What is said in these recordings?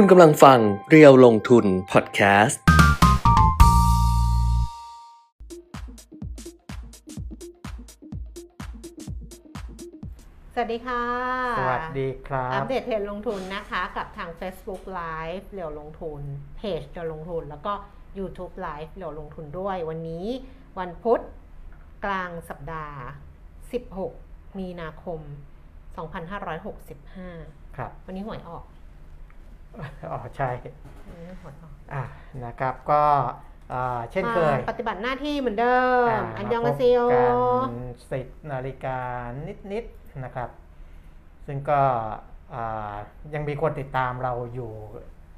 คุณกำลังฟังเรียวลงทุนพอดแคสต์ สวัสดีค่ะ สวัสดีครัอับปเดตเทรนด์ลงทุนนะคะกับทาง Facebook Live เรียวลงทุน เพจเรียวลงทุน แล้วก็ YouTube Live เรียวลงทุนด้วย วันนี้วันพุธกลางสัปดาห์ 16 มีนาคม 2565 ครับ วันนี้หวยออก อ๋อใช่วันนี้หวยออกอะนะครับก็อ่าเช่นเคยมาปฏิบัติหน้าที่เหมือนเดิมอ่าอันยองมาอาพบเซียวกันสิบนาฬิกานิดๆนะครับ ซึ่งก็อ่ายังมีคนติดตามเราอยู่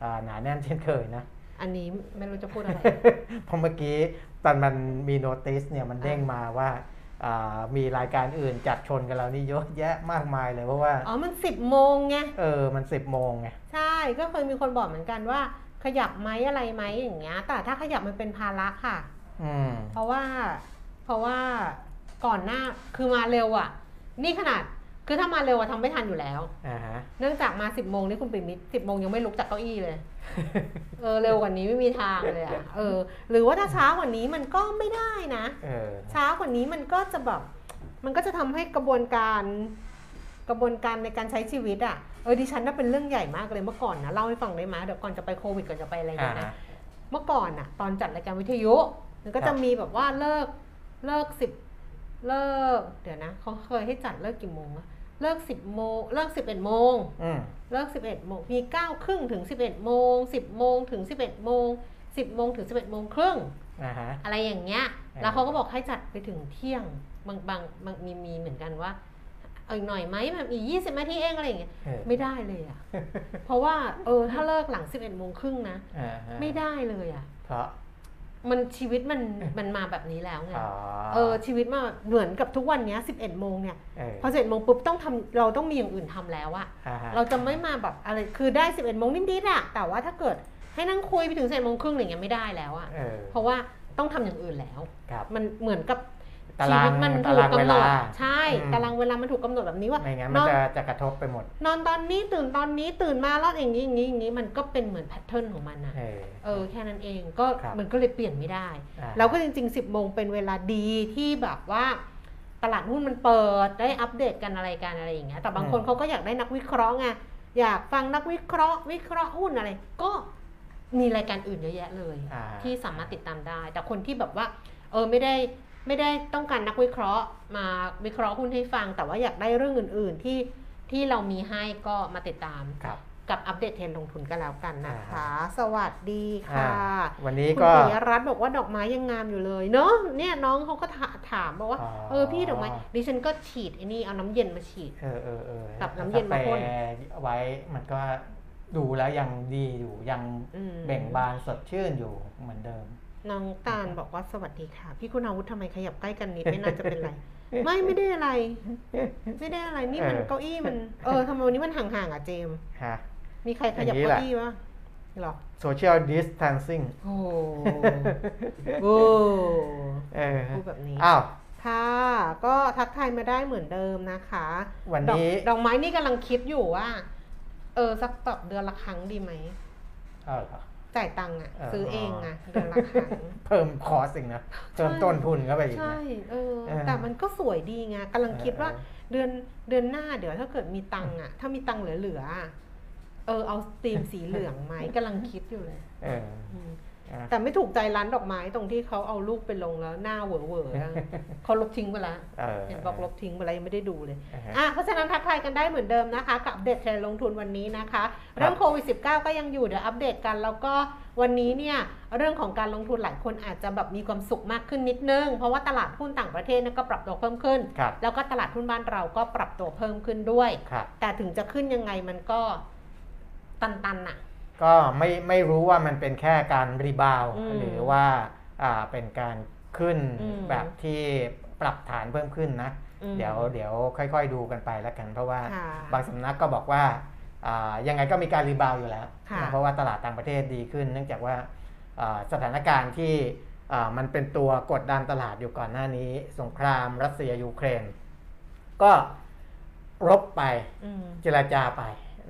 อ่าหนาแน่นเช่นเคยนะ อันนี้ไม่รู้จะพูดอะไรเพราะเมื่อกี้ตอนมันมีโนติสเนี่ยมันเด้งมาว่าอ่า มีรายการอื่นจัดชนกับเรานี่เยอะแยะมากมายเลยเพราะว่า อ๋อ มัน10โมงไง เออ มันสิบโมงไง ใช่ ก็เคยมีคนบอกเหมือนกันว่า ขยับไหมอะไรไหมอย่างเงี้ย แต่ถ้าขยับมันเป็นภาระค่ะ อืม เพราะว่า เพราะว่าก่อนหน้า คือมาเร็วอะ่ะ นี่ขนาด คือถ้ามาเร็วอะทำไม่ทันอยู่แล้ว อ่าฮะ เนื่องจากมา10โมงนี่คุณปิ่มมิตสิบโมงยังไม่ลุกจากเก้าอี้เลย เออเร็วกว่านี้ไม่มีทางเลยอะ่ะเออ หรือว่าถ้าช้ากว่านี้มันก็ไม่ได้นะเออช้ากว่านี้มันก็จะแบบมันก็จะทำให้กระบวนการกระบวนการในการใช้ชีวิตอะ่ะเออดิฉันน่าเป็นเรื่องใหญ่มากเลยเมื่อก่อนนะเล่าให้ฟังได้ไหมเดี๋ยวก่อนจะไปโควิดก่อนจะไปอะไรอ่าเนี่ยนะฮะเมื่อก่อนอะตอนจัดรายการวิทยุ มันก็ครัจะบมีแบบว่าเลิกเลิกสิบเลิก เดี๋ยวนะเขาเคยให้จัดเลิกกี่โมงอะ เลิกสิบโมงเลิกสิบเอ็ดโมงอืมเลิกสิบเอ็ดโมงมีเก้าครึ่งถึงสิบเอ็ดโมงสิบโมงถึงสิบเอ็ดโมงสิบโมงถึงสิบเอ็ดโมงครึ่งอ่าฮะ อะไรอย่างเงี้ยอ่าแล้วเขาก็บอกให้จัดไปถึงเที่ยงบางบางบางมีมีเหมือนกันว่าเอาอีกหน่อยไหมแบบอีกยี่สิบนาทีเองอะไรอย่างเงี้ยเออ ไม่ได้เลยอะเพราะว่าเออถ้าเลิกหลังสิบเอ็ดโมงครึ่งนะ อ่าฮะไม่ได้เลยอะเพราะ มันชีวิตมันมันมาแบบนี้แล้วไงอ๋อเออชีวิตมาเหมือนกับทุกวันเนี้ยสิบเอ็ดโมงเนี่ยเออพอสิบเอ็ดโมงปุ๊บต้องทำเราต้องมีอย่างอื่นทำแล้วอะอ่าฮะเราจะไม่มาแบบอะไรคือได้สิบเอ็ดโมงนิดๆอะแต่ว่าถ้าเกิดให้นั่งคุยไปถึงสิบเอ็ดโมงครึ่งอะไรเงี้ยไม่ได้แล้วอะเออเพราะว่าต้องทำอย่างอื่นแล้วครับมันเหมือนกับ ตาชีรางวิตมันตาถูกรางเวกำหนลาดใช่อืมตารางเวลามันถูกกำหนดแบบนี้ว่าไม่งั้นนมันอนจะจะกระทบไปหมด นอนตอนนี้ตื่นตอนนี้ตื่นมาแล้วอย่างนี้อย่างนี้อย่างนี้มันก็เป็นเหมือนแพทเทิร์นของมันอะเออเออแค่นั้นเองก็ครับมันก็เลยเปลี่ยนไม่ได้อ่าแล้วก็จริงๆ 10โมงเป็นเวลาดีที่แบบว่าตลาดหุ้นมันเปิดได้อัปเดตกันอะไรกันอะไรอย่างเงี้ยแต่บางคนเขาก็อยากได้นักวิเคราะห์ไงอยากฟังนักวิเคราะห์ วิเคราะห์หุ้นอะไร ก็มีรายการอื่นเยอะแยะเลยอ่าที่สามารถติดตามได้ แต่คนที่แบบว่า เออไม่ได้ ไม่ได้ต้องการนักวิเคราะห์มาวิเคราะห์หุ้นให้ฟัง แต่ว่าอยากได้เรื่องอื่น ๆ ที่ที่เรามีให้ก็มาติดตามครับกับอัปเดตเทรนด์ลงทุนกันแล้วกันนะคะอ่าสวัสดีค่ะอ่าวันนี้คุณก็ปิยรัตน์บอกว่าดอกไม้ยังงามอยู่เลยเนอะเนี่ยน้องเขาก็ถาถามบอกว่าอ๋อเออพี่ดอกไม้ดิฉันก็ฉีดไอ้นี่เอาน้ำเย็นมาฉีดเออเออเออกับน้ำเย็นมาพ่นกาแฟไว้มันก็ดูแล้วยังดีอยู่ยังอืมเบ่งบานสดชื่นอยู่เหมือนเดิม น้องตาลบอกว่าสวัสดีค่ะ พี่คุณอาวุธทำไมขยับใกล้กันนิดไม่น่าจะเป็นไร ไม่ไม่ได้อะไร ไม่ได้อะไรนี่มันเออเก้าอี้มัน เออทำไมวันนี้มันห่างๆอะเจมส์ฮะมีใครขยับอย่างนี้เก้าแหละอี้วะหรอ social distancing โอ้โหเออพูดแบบนี้ อ้าว ค่ะ ก็ทักทายมาได้เหมือนเดิมนะคะ วันดอกนี้ดอกไม้นี่กำลังคิดอยู่ว่า เออ สักแบบเดือนละครั้งดีไหมอ้าวเหรอ จ่ายตังค์อะเออซื้อเองอะเดือนละครั้งเพิ่มคอสิ่งนะเพิ่มใช่ต้นทุนเข้าไปอีกใช่นะเออเออแต่มันก็สวยดีไงกำลังคิดว่าเออเดือนเดือนหน้าเดี๋ยวถ้าเกิดมีตังค์อะถ้ามีตังค์เหลือๆอะเออเอาธีมสีเหลืองไหมกำลังคิดอยู่เลยเอออืมอะ แต่ไม่ถูกใจร้านดอกไม้ตรงที่เขาเอารูปไปลงแล้วหน้าเหวอๆอะเขาลบทิ้งไปแล้วเออเห็นบอกลบทิ้งไปแล้วยังไม่ได้ดูเลยอ่าฮะอะเพราะฉะนั้นทักทายกันได้เหมือนเดิมนะคะ กับอัปเดตเทรนด์ลงทุนวันนี้นะคะ เรื่องโควิด -19 ก็ยังอยู่เดี๋ยวอัปเดตกันแล้วก็วันนี้เนี่ยเรื่องของการลงทุนหลายคนอาจจะแบบมีความสุขมากขึ้นนิดนึง เพราะว่าตลาดหุ้นต่างประเทศเนี่ยก็ปรับตัวเพิ่มขึ้นครับแล้วก็ตลาดหุ้นบ้านเราก็ปรับตัวเพิ่มขึ้นด้วยครับแต่ถึงจะขึ้นยังไงมันก็ตันๆน่ะ ก็ไม่ไม่รู้ว่ามันเป็นแค่การ rebound อืมหรือว่าอ่าเป็นการขึ้นอืมแบบที่ปรับฐานเพิ่มขึ้นนะอืมเดี๋ยวเดี๋ยวค่อยๆดูกันไปแล้วกัน เพราะว่าค่ะบางสำนักก็บอกว่าอ่ายังไงก็มีการ rebound อยู่แล้วค่ะนะเพราะว่าตลาดต่างประเทศดีขึ้น เนื่องจากว่าอ่าสถานการณ์ที่อ่ามันเป็นตัวกดดันตลาดอยู่ก่อนหน้านี้ สงครามรัสเซียยูเครน ก็รบไปอืมเจรจาไป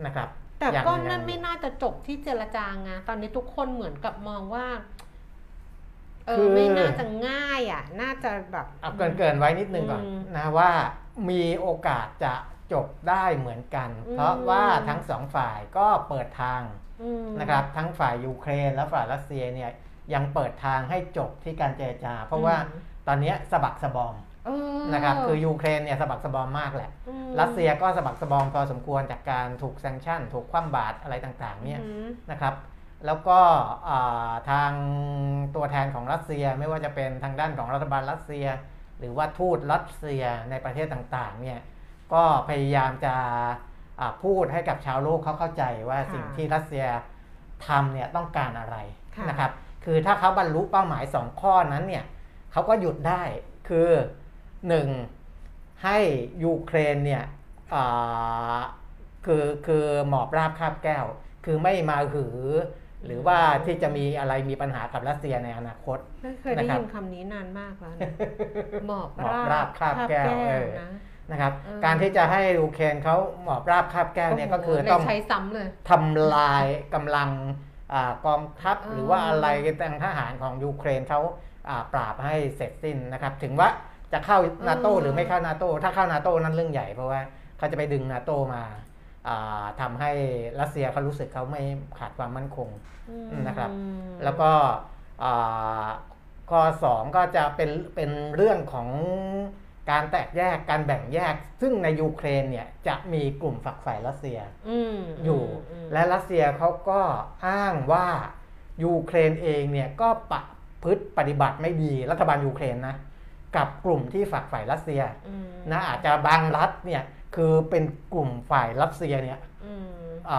นะครับ แต่ยังก็ยังนั่นไม่น่าจะจบที่เจรจาไงตอนนี้ทุกคนเหมือนกับมองว่าเอคืออไม่น่าจะง่ายอะ น่าจะแบบเอาเกินเกินๆไว้นิดนึงก่อนอืมนะว่ามีโอกาสจะจบได้เหมือนกันอืมเพราะว่าทั้งสองฝ่ายก็เปิดทางอืมนะครับ ทั้งฝ่ายยูเครนและฝ่ายรัสเซียเนี่ยยังเปิดทางให้จบที่การเจรจา เพราะว่าตอนเนี้ยสะบักสะบอมเออ นะครับคือยูเครนเนี่ยสะบักสะบอมมากแหละอืมรัสเซียก็สะบักสะบอมพอสมควรจากการถูกแซงชั่น ถูกคว่ำบาตรอะไรต่างๆเนี่ยอืมนะครับแล้วก็อ่าทางตัวแทนของรัสเซียไม่ว่าจะเป็นทางด้านของรัฐบาลรัสเซีย หรือว่าทูตรัสเซียในประเทศต่างๆเนี่ยก็พยายามจะอ่าพูดให้กับชาวโลกเขาเข้าใจว่าค่ะสิ่งที่รัสเซียทำเนี่ยต้องการอะไรค่ะนะครับคือถ้าเขาบรรลุเป้าหมาย 2 ข้อนั้นเนี่ยเขาก็หยุดได้คือ 1. ให้ยูเครนเนี่ยอ่าคือคือหมอบราบคาบแก้ว คือไม่มาหือ หรือว่าที่จะมีอะไรมีปัญหากับรัสเซียในอนาคตไม่เคยได้นะครับยินคำนี้นานมากแล้วนะหมอบหมอบราบคาบแก้วเออนะนะครับเออการที่จะให้ยูเครนเขาหมอบราบคาบแก้วเนี่ยก็คือโโหต้องใช้ซ้ำเลยทำลายกำลังอากองทัพเออหรือว่าอะไรทางทหารของยูเครนเขาอ่าปราบให้เสร็จสิ้นนะครับ ถึงว่า จะเข้านาโตหรือไม่เข้านาโตถ้าเข้านาโตนั้นเรื่องใหญ่เพราะว่าเขาจะไปดึงนาโตมาอ่าทำให้รัสเซียเขารู้สึกเขาไม่ขาดความมั่นคงอืมนะครับ แล้วก็อ่าข้อสองก็จะเป็นเป็นเรื่องของการแตกแยกการแบ่งแยก ซึ่งในยูเครนเนี่ยจะมีกลุ่มฝักฝ่ายรัสเซียอืมอยู่มและรัสเซียเขาก็อ้างว่ายูเครนเองเนี่ยก็ปะพฤติปฏิบัติไม่ดีรัฐบาลยูเครนนะ กับกลุ่มที่ฝักฝ่ายรัสเซียอืมนะอาจจะบางรัฐเนี่ยคือเป็นกลุ่มฝ่ายรัสเซียเนี่ยอืม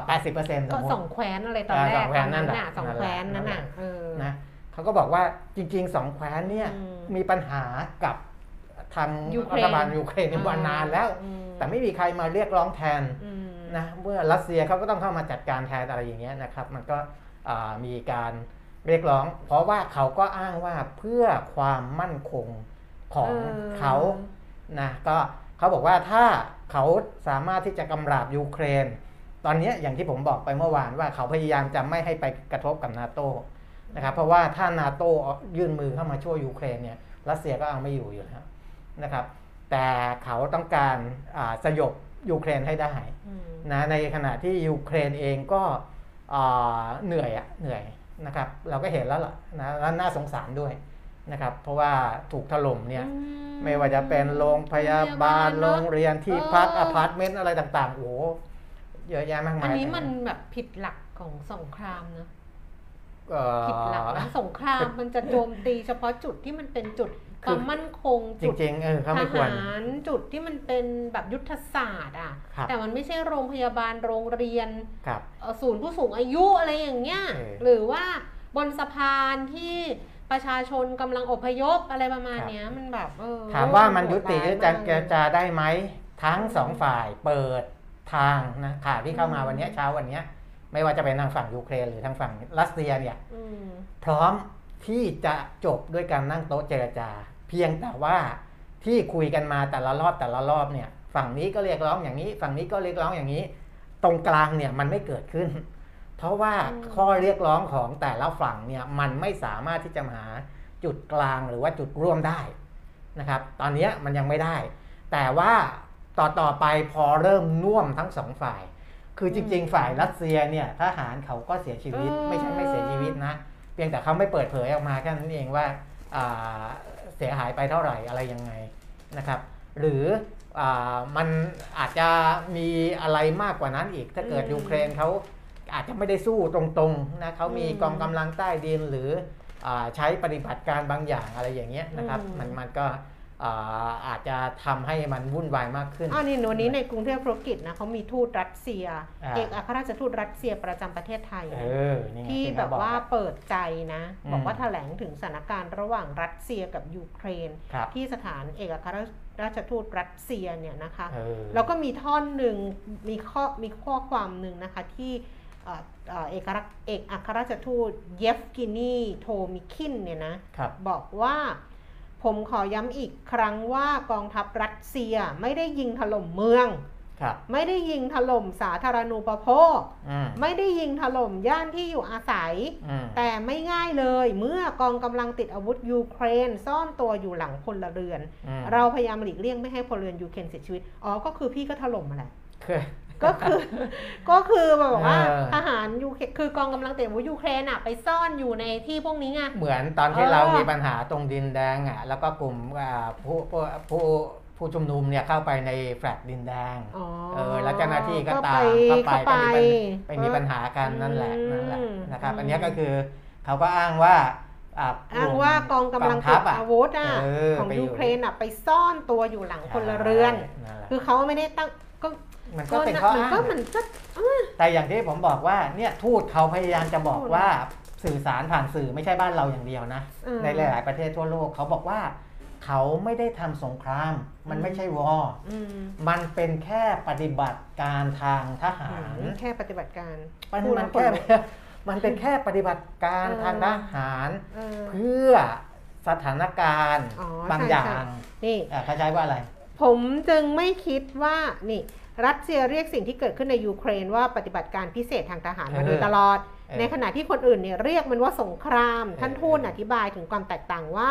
แปดสิบเปอร์เซ็นต์สก็มมสองติแคว้นอะไรตอนแรอ่ากสองแคว้นนั่นแหละน่ะสองแคว้นนั่นน่ะนั่นแหละเออนะเขาก็บอกว่าจริงๆสองแคว้นเนี่ยอืมมีปัญหากับทางยูเครรันฐบาลยูเครนในมานานแล้วอืมแต่ไม่มีใครมาเรียกร้องแทนอืมนะเมื่อรัสเซียเขาก็ต้องเข้ามาจัดการแทนอะไรอย่างเงี้ยนะครับ มันก็อ่ามีการเรียกร้อง เพราะว่าเขาก็อ้างว่าเพื่อความมั่นคง ของเออเขานะก็เขาบอกว่าถ้าเขาสามารถที่จะกำราบยูเครน ตอนเนี้ยอย่างที่ผมบอกไปเมื่อวานว่าเขาพยายามจะไม่ให้ไปกระทบกับนาโตนะครับเพราะว่าถ้านาโตยื่นมือเข้ามาช่วยยูเครนเนี่ยรัสเซียก็เอาไม่อยู่อยู่แล้วนะครับ แต่เขาต้องการอ่าสยบยูเครนให้ได้อืมนะในขณะที่ยูเครนเองก็อ่าเหนื่อยอะเหนื่อยนะครับ เราก็เห็นแล้วล่ะนะแล้วน่าสงสารด้วย นะครับ เพราะว่าถูกถล่มเนี่ยอืไม่ว่าจะเป็นโรงพยาบาลเนโรงเรียนที่พักเอออะพาร์ตเมนต์อะไรต่างๆโอ้โหเยอะแยะมากมายอันนี้มันแบบผิดหลักของสงครามนะเอ่อผิดหลักนะสงครามมันจะโจมตีเฉพาะจุดที่มันเป็นจุดคคือวามมั่นคงจจุดริงๆเออเขาทไม่ควรหารจุดที่มันเป็นแบบยุทธศาสตร์อะครับแต่มันไม่ใช่โรงพยาบาลโรงเรียนครับเอ่อศูนย์ผู้สูงอายุอะไรอย่างเงี้ยเออหรือว่าบนสะพานที่ ประชาชนกำลังอพยพอะไรประมาณครับเนี้ยมันแบบเออถามว่ามันยุติโหดหรืร้อจะมากเจรจาได้ไหมทั้งสองฝ่ายเปิดทางนะข่าวที่เข้ามาอืมวันเนี้ยเช้าวันเนี้ยไม่ว่าจะเป็นทางฝั่งยูเครนหรือทางฝั่งรัสเซียเนี่ยอืมพร้อมที่จะจบด้วยการนั่งโต๊ะเจรจา เพียงแต่ว่าที่คุยกันมาแต่ละรอบแต่ละรอบเนี่ย ฝั่งนี้ก็เรียกร้องอย่างนี้ ฝั่งนี้ก็เรียกร้องอย่างนี้ ตรงกลางเนี่ยมันไม่เกิดขึ้น เพราะว่าอืมข้อเรียกร้องของแต่ละฝั่งเนี่ยมันไม่สามารถที่จะหาจุดกลางหรือว่าจุดร่วมได้นะครับ ตอนเนี้ยมันยังไม่ได้ แต่ว่าต่อต่อไปพอเริ่มน่วมทั้งสองฝ่าย คือจริง ๆ ฝ่ายรัสเซียเนี่ยทหารเขาก็เสียชีวิต ไม่ใช่ไม่เสียชีวิตนะเพียงแต่เขาไม่เปิดเผยออกมาแค่นั้นเองว่าอ่าเสียหายไปเท่าไหร่อะไรยังไงนะครับ หรืออามันอาจจะมีอะไรมากกว่านั้นอีก ถ้าเกิดอืมยูเครนเขา อาจจะไม่ได้สู้ตรงๆนะเขามีอืมกองกำลังใต้ดินหรืออาใช้ปฏิบัติการบางอย่างอะไรอย่างเงี้ยนะครับอืมมันมันก็อ่าอาจจะทำให้มันวุ่นวายมากขึ้นอ้าวนี่วันนี้ในกรุงเทพธุรกิจนะเขามีทูตรัสเซียอ่าเอกอัครราชทูตรัสเซียประจำประเทศไทยเอนะอนี่ไงที่เขแบบอกว่าอะเปิดใจนะอืมบอกว่าแถลงถึงสถานการณ์ระหว่างรัสเซียกับยูเครนครับที่สถานเอกอัครราชทูตรัสเซียเนี่ยนะคะเออแล้วก็มีท่อนหนึ่งมีข้อมีข้อความหนึ่งนะคะที่ เอ่อเอ่อเอกอัครเอกอัครราชทูตเยฟกินีโทมิคินเนี่ยนะครับบอกว่าผมขอย้ำอีกครั้งว่ากองทัพรัสเซียไม่ได้ยิงถล่มเมืองครับไม่ได้ยิงถล่มสาธารณูปโภคอืมไม่ได้ยิงถล่มย่านที่อยู่อาศัยอืมแต่ไม่ง่ายเลยเมื่อกองกำลังติดอาวุธยูเครน ซ่อนตัวอยู่หลังพลเรือนอืมเราพยายามหลีกเลี่ยงไม่ให้พลเรือนยูเครนเสียชีวิต อ๋อ ก็คือพี่ก็ถล่มมาแหละคือ ก็คือก็คือแบบว่าเออทหารยูเครนคือกองกำลังติดอาวุธยูเครนอะไปซ่อนอยู่ในที่พวกนี้ไงเหมือนตอนที่เออเรามีปัญหาตรงดินแดงอะแล้วก็กลุ่มอ่าผู้ผู้ผู้ผู้ชุมนุมเนี่ยเข้าไปในแฟลตดินแดงอ๋อเออแล้วเจ้าหน้าที่ก็ตามเข้าเข้าไปไปไปมีปัญหากันนั่นแหละอืมนั่นแหละนะครับอืมอันเนี้ยก็คือเขาก็อ้างว่าอ่าอ้างว่ากองกำลังกติทัดพะอาวุธอะเออของไปอยู่ยูเครนอะไปซ่อนตัวอยู่หลังพลเรือนใช่นั่นแหละคือเขาไม่ได้ตั้งก็ มันก็เป็นข้อมันอ้างก็มันก็แต่อย่างที่ผมบอกว่าเนี่ยทูตเขาพยายามจะบอกว่าสื่อสารผ่านสื่อไม่ใช่บ้านเราอย่างเดียวนะเออในหลาย ๆ ประเทศทั่วโลกเขาบอกว่า เขาไม่ได้ทำสงคราม มันไม่ใช่วอร์อืมมันเป็นแค่ปฏิบัติการทางทหารแค่ปฏิบัติการมันพูดมัแล้นวแค่ขนลุกมันเป็นแค่ปฏิบัติการเออทางทหารเออเพื่อสถานการณ์อ๋อบางใช่อย่างใช่นี่อะเขาใช้ว่าอะไร ผมจึงไม่คิดว่านี่ รัสเซียเรียกสิ่งที่เกิดขึ้นในยูเครนว่าปฏิบัติการพิเศษทางทหารมาโดยเออตลอดเออในขณะที่คนอื่นเนี่ยเรียกมันว่าสงครามเออท่านทูตอธิบายถึงความแตกต่างว่า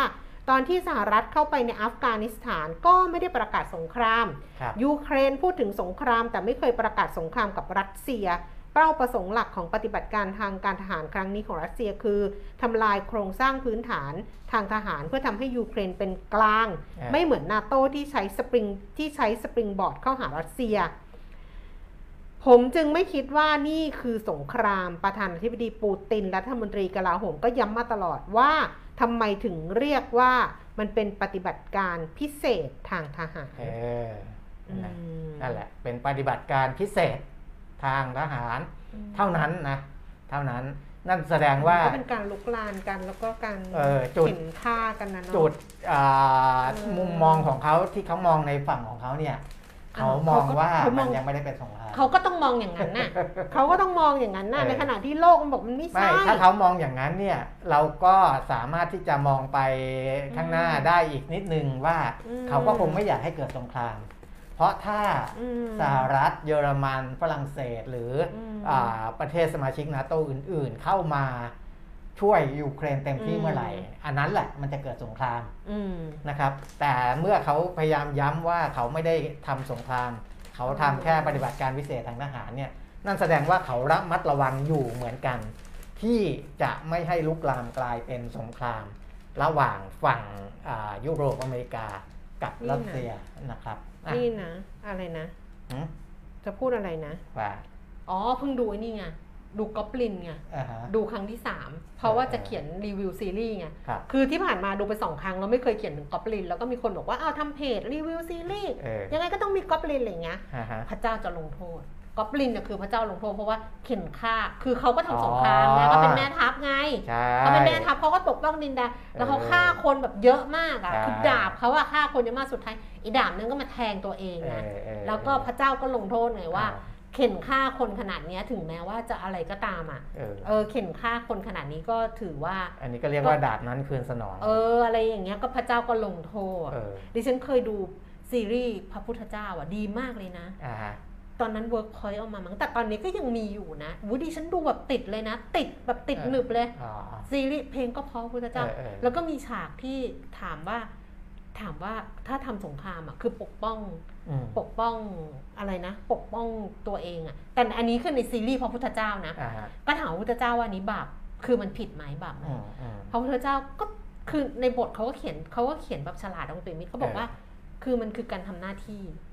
ตอนที่สหรัฐเข้าไปในอัฟกานิสถานก็ไม่ได้ประกาศสงครามครับยูเครนพูดถึงสงครามแต่ไม่เคยประกาศสงครามกับรัสเซีย เป้าประสงค์หลักของปฏิบัติการทางการทหารครั้งนี้ของรัสเซียคือทำลายโครงสร้างพื้นฐานทางทหารเพื่อทำให้ยูเครนเป็นกลางเออไม่เหมือนนาโตที่ใช้สปริงที่ใช้สปริงบอร์ดเข้าหารัสเซีย ผมจึงไม่คิดว่านี่คือสงครามประธานาธิบดีปูตินรัฐมนตรีกลาโหมก็ย้ำมาตลอดว่าทำไมถึงเรียกว่ามันเป็นปฏิบัติการพิเศษทางทหารเอออืมนั่นแหละเป็นปฏิบัติการพิเศษ ทางทหาร เท่านั้นนะเท่านั้นนั่นแสดงว่าก็เป็นการลุกลานกันแล้วก็การเออจุดเห็นค่ากันนะเนาะจุดอ่าเออมุมมองของเขาที่เขามองในฝั่งของเขาเนี่ยอ่าเขามองว่าเขามมัองนยังไม่ได้เป็นสงครามเขาก็ต้องมองอย่างนั้นน่ะเขาก็ต้องมองอย่างนั้นน่ะเออในขณะที่โลกมันบอกมันไม่ไม่ใช่ถ้าเขามองอย่างนั้นเนี่ยเราก็สามารถที่จะมองไปข้างหน้าอืมได้อีกนิดนึงว่าอืมเขาก็คงไม่อยากให้เกิดสงคราม เพราะถ้าอืมสหรัฐเยอรมันฝรั่งเศสหรืออมอ่าประเทศสมาชิกนาโตอื่นๆ เข้ามาช่วยยูเครนเต็มที่อืมเมื่อไหร่ อันนั้นแหละมันจะเกิดสงครามอืมนะครับ แต่เมื่อเขาพยายามย้ำว่าเขาไม่ได้ทำสงคราม เขาทำแค่ปฏิบัติการพิเศษทางทหารเนี่ยนั่นแสดงว่าเขาระมัดระวังอยู่เหมือนกัน ที่จะไม่ให้ลุกลามกลายเป็นสงคราม ระหว่างฝั่งอ่ายุโรปอเมริกากับนี่นะรัสเซียนะครับ อะนี่นะ อะไรนะหืมจะพูดอะไรนะ ว่าอ๋อเพิ่งดูไอ้นี่ไง ดูก๊อบลินไง อ่าฮะ ดูครั้งที่3เพราะว่าเออจะเขียนรีวิวซีรีส์ไง ครับ คือที่ผ่านมาดูไปสองครั้งแล้วไม่เคยเขียนถึงก๊อบลิน แล้วก็มีคนบอกว่าอ้าวทำเพจรีวิวซีรีส์เออยังไงก็ต้องมีก๊อบลินอะไรอย่างเงี้ย อ่าฮะ พระเจ้าจะลงโทษ ก๊อบลินเนี่ยคือพระเจ้าลงโทษเพราะว่าเข็นฆ่า คือเขาก็ทำสงครามไงอ๋อก็เป็นแม่ทัพไงใช่เขาเป็นแม่ทัพเขาก็ปกป้องดินแดนแล้วเขาฆ่าคนแบบเยอะมากอะใช่คือดาบเขาอะฆ่าคนเยอะมากสุดท้ายอีดาบนึงก็มาแทงตัวเองเอนะอเออแล้วก็พระเจ้าก็ลงโทษไงว่าอ่เข็นฆ่าคนขนาดเนี้ยถึงแม้ว่าจะอะไรก็ตามอะเออเออเข็นฆ่าคนขนาดนี้ก็ถือว่า อันนี้ก็เรียกว่าดาบนั้นคืนสนอง เออ อะไรอย่างเงี้ยก็พระเจ้าก็ลงโทษเออดิฉันเคยดูซีรีส์พระพุทธเจ้าอะดีมากเลยนะอ่าฮะ ตอนนั้นเวิร์กพอยต์เอามามั้งแต่ตอนนี้ก็ยังมีอยู่นะวูดิฉันดูแบบติดเลยนะ ติดแบบติดหนึบเลยอ๋อซีรีส์เพลงก็เพราะพระพุทธเจ้าเออเออแล้วก็มีฉากที่ถามว่า ถามว่าถ้าทำสงครามอะคือปกป้องอืมปกป้องอะไรนะ ปกป้องตัวเองอะ แต่อันนี้คือในซีรีส์พระพุทธเจ้านะอ่าฮะก็ถามพระพุทธเจ้าว่าอันนี้บาปคือมันผิดไหมบาปไหมอืมอืมพระพุทธเจ้าก็คือในบทเขาก็เขียนเขาก็เขียนแบบฉลาดองค์เป็นมิตรเขาบอกเออว่า คือมันคือการทำหน้าที่อืม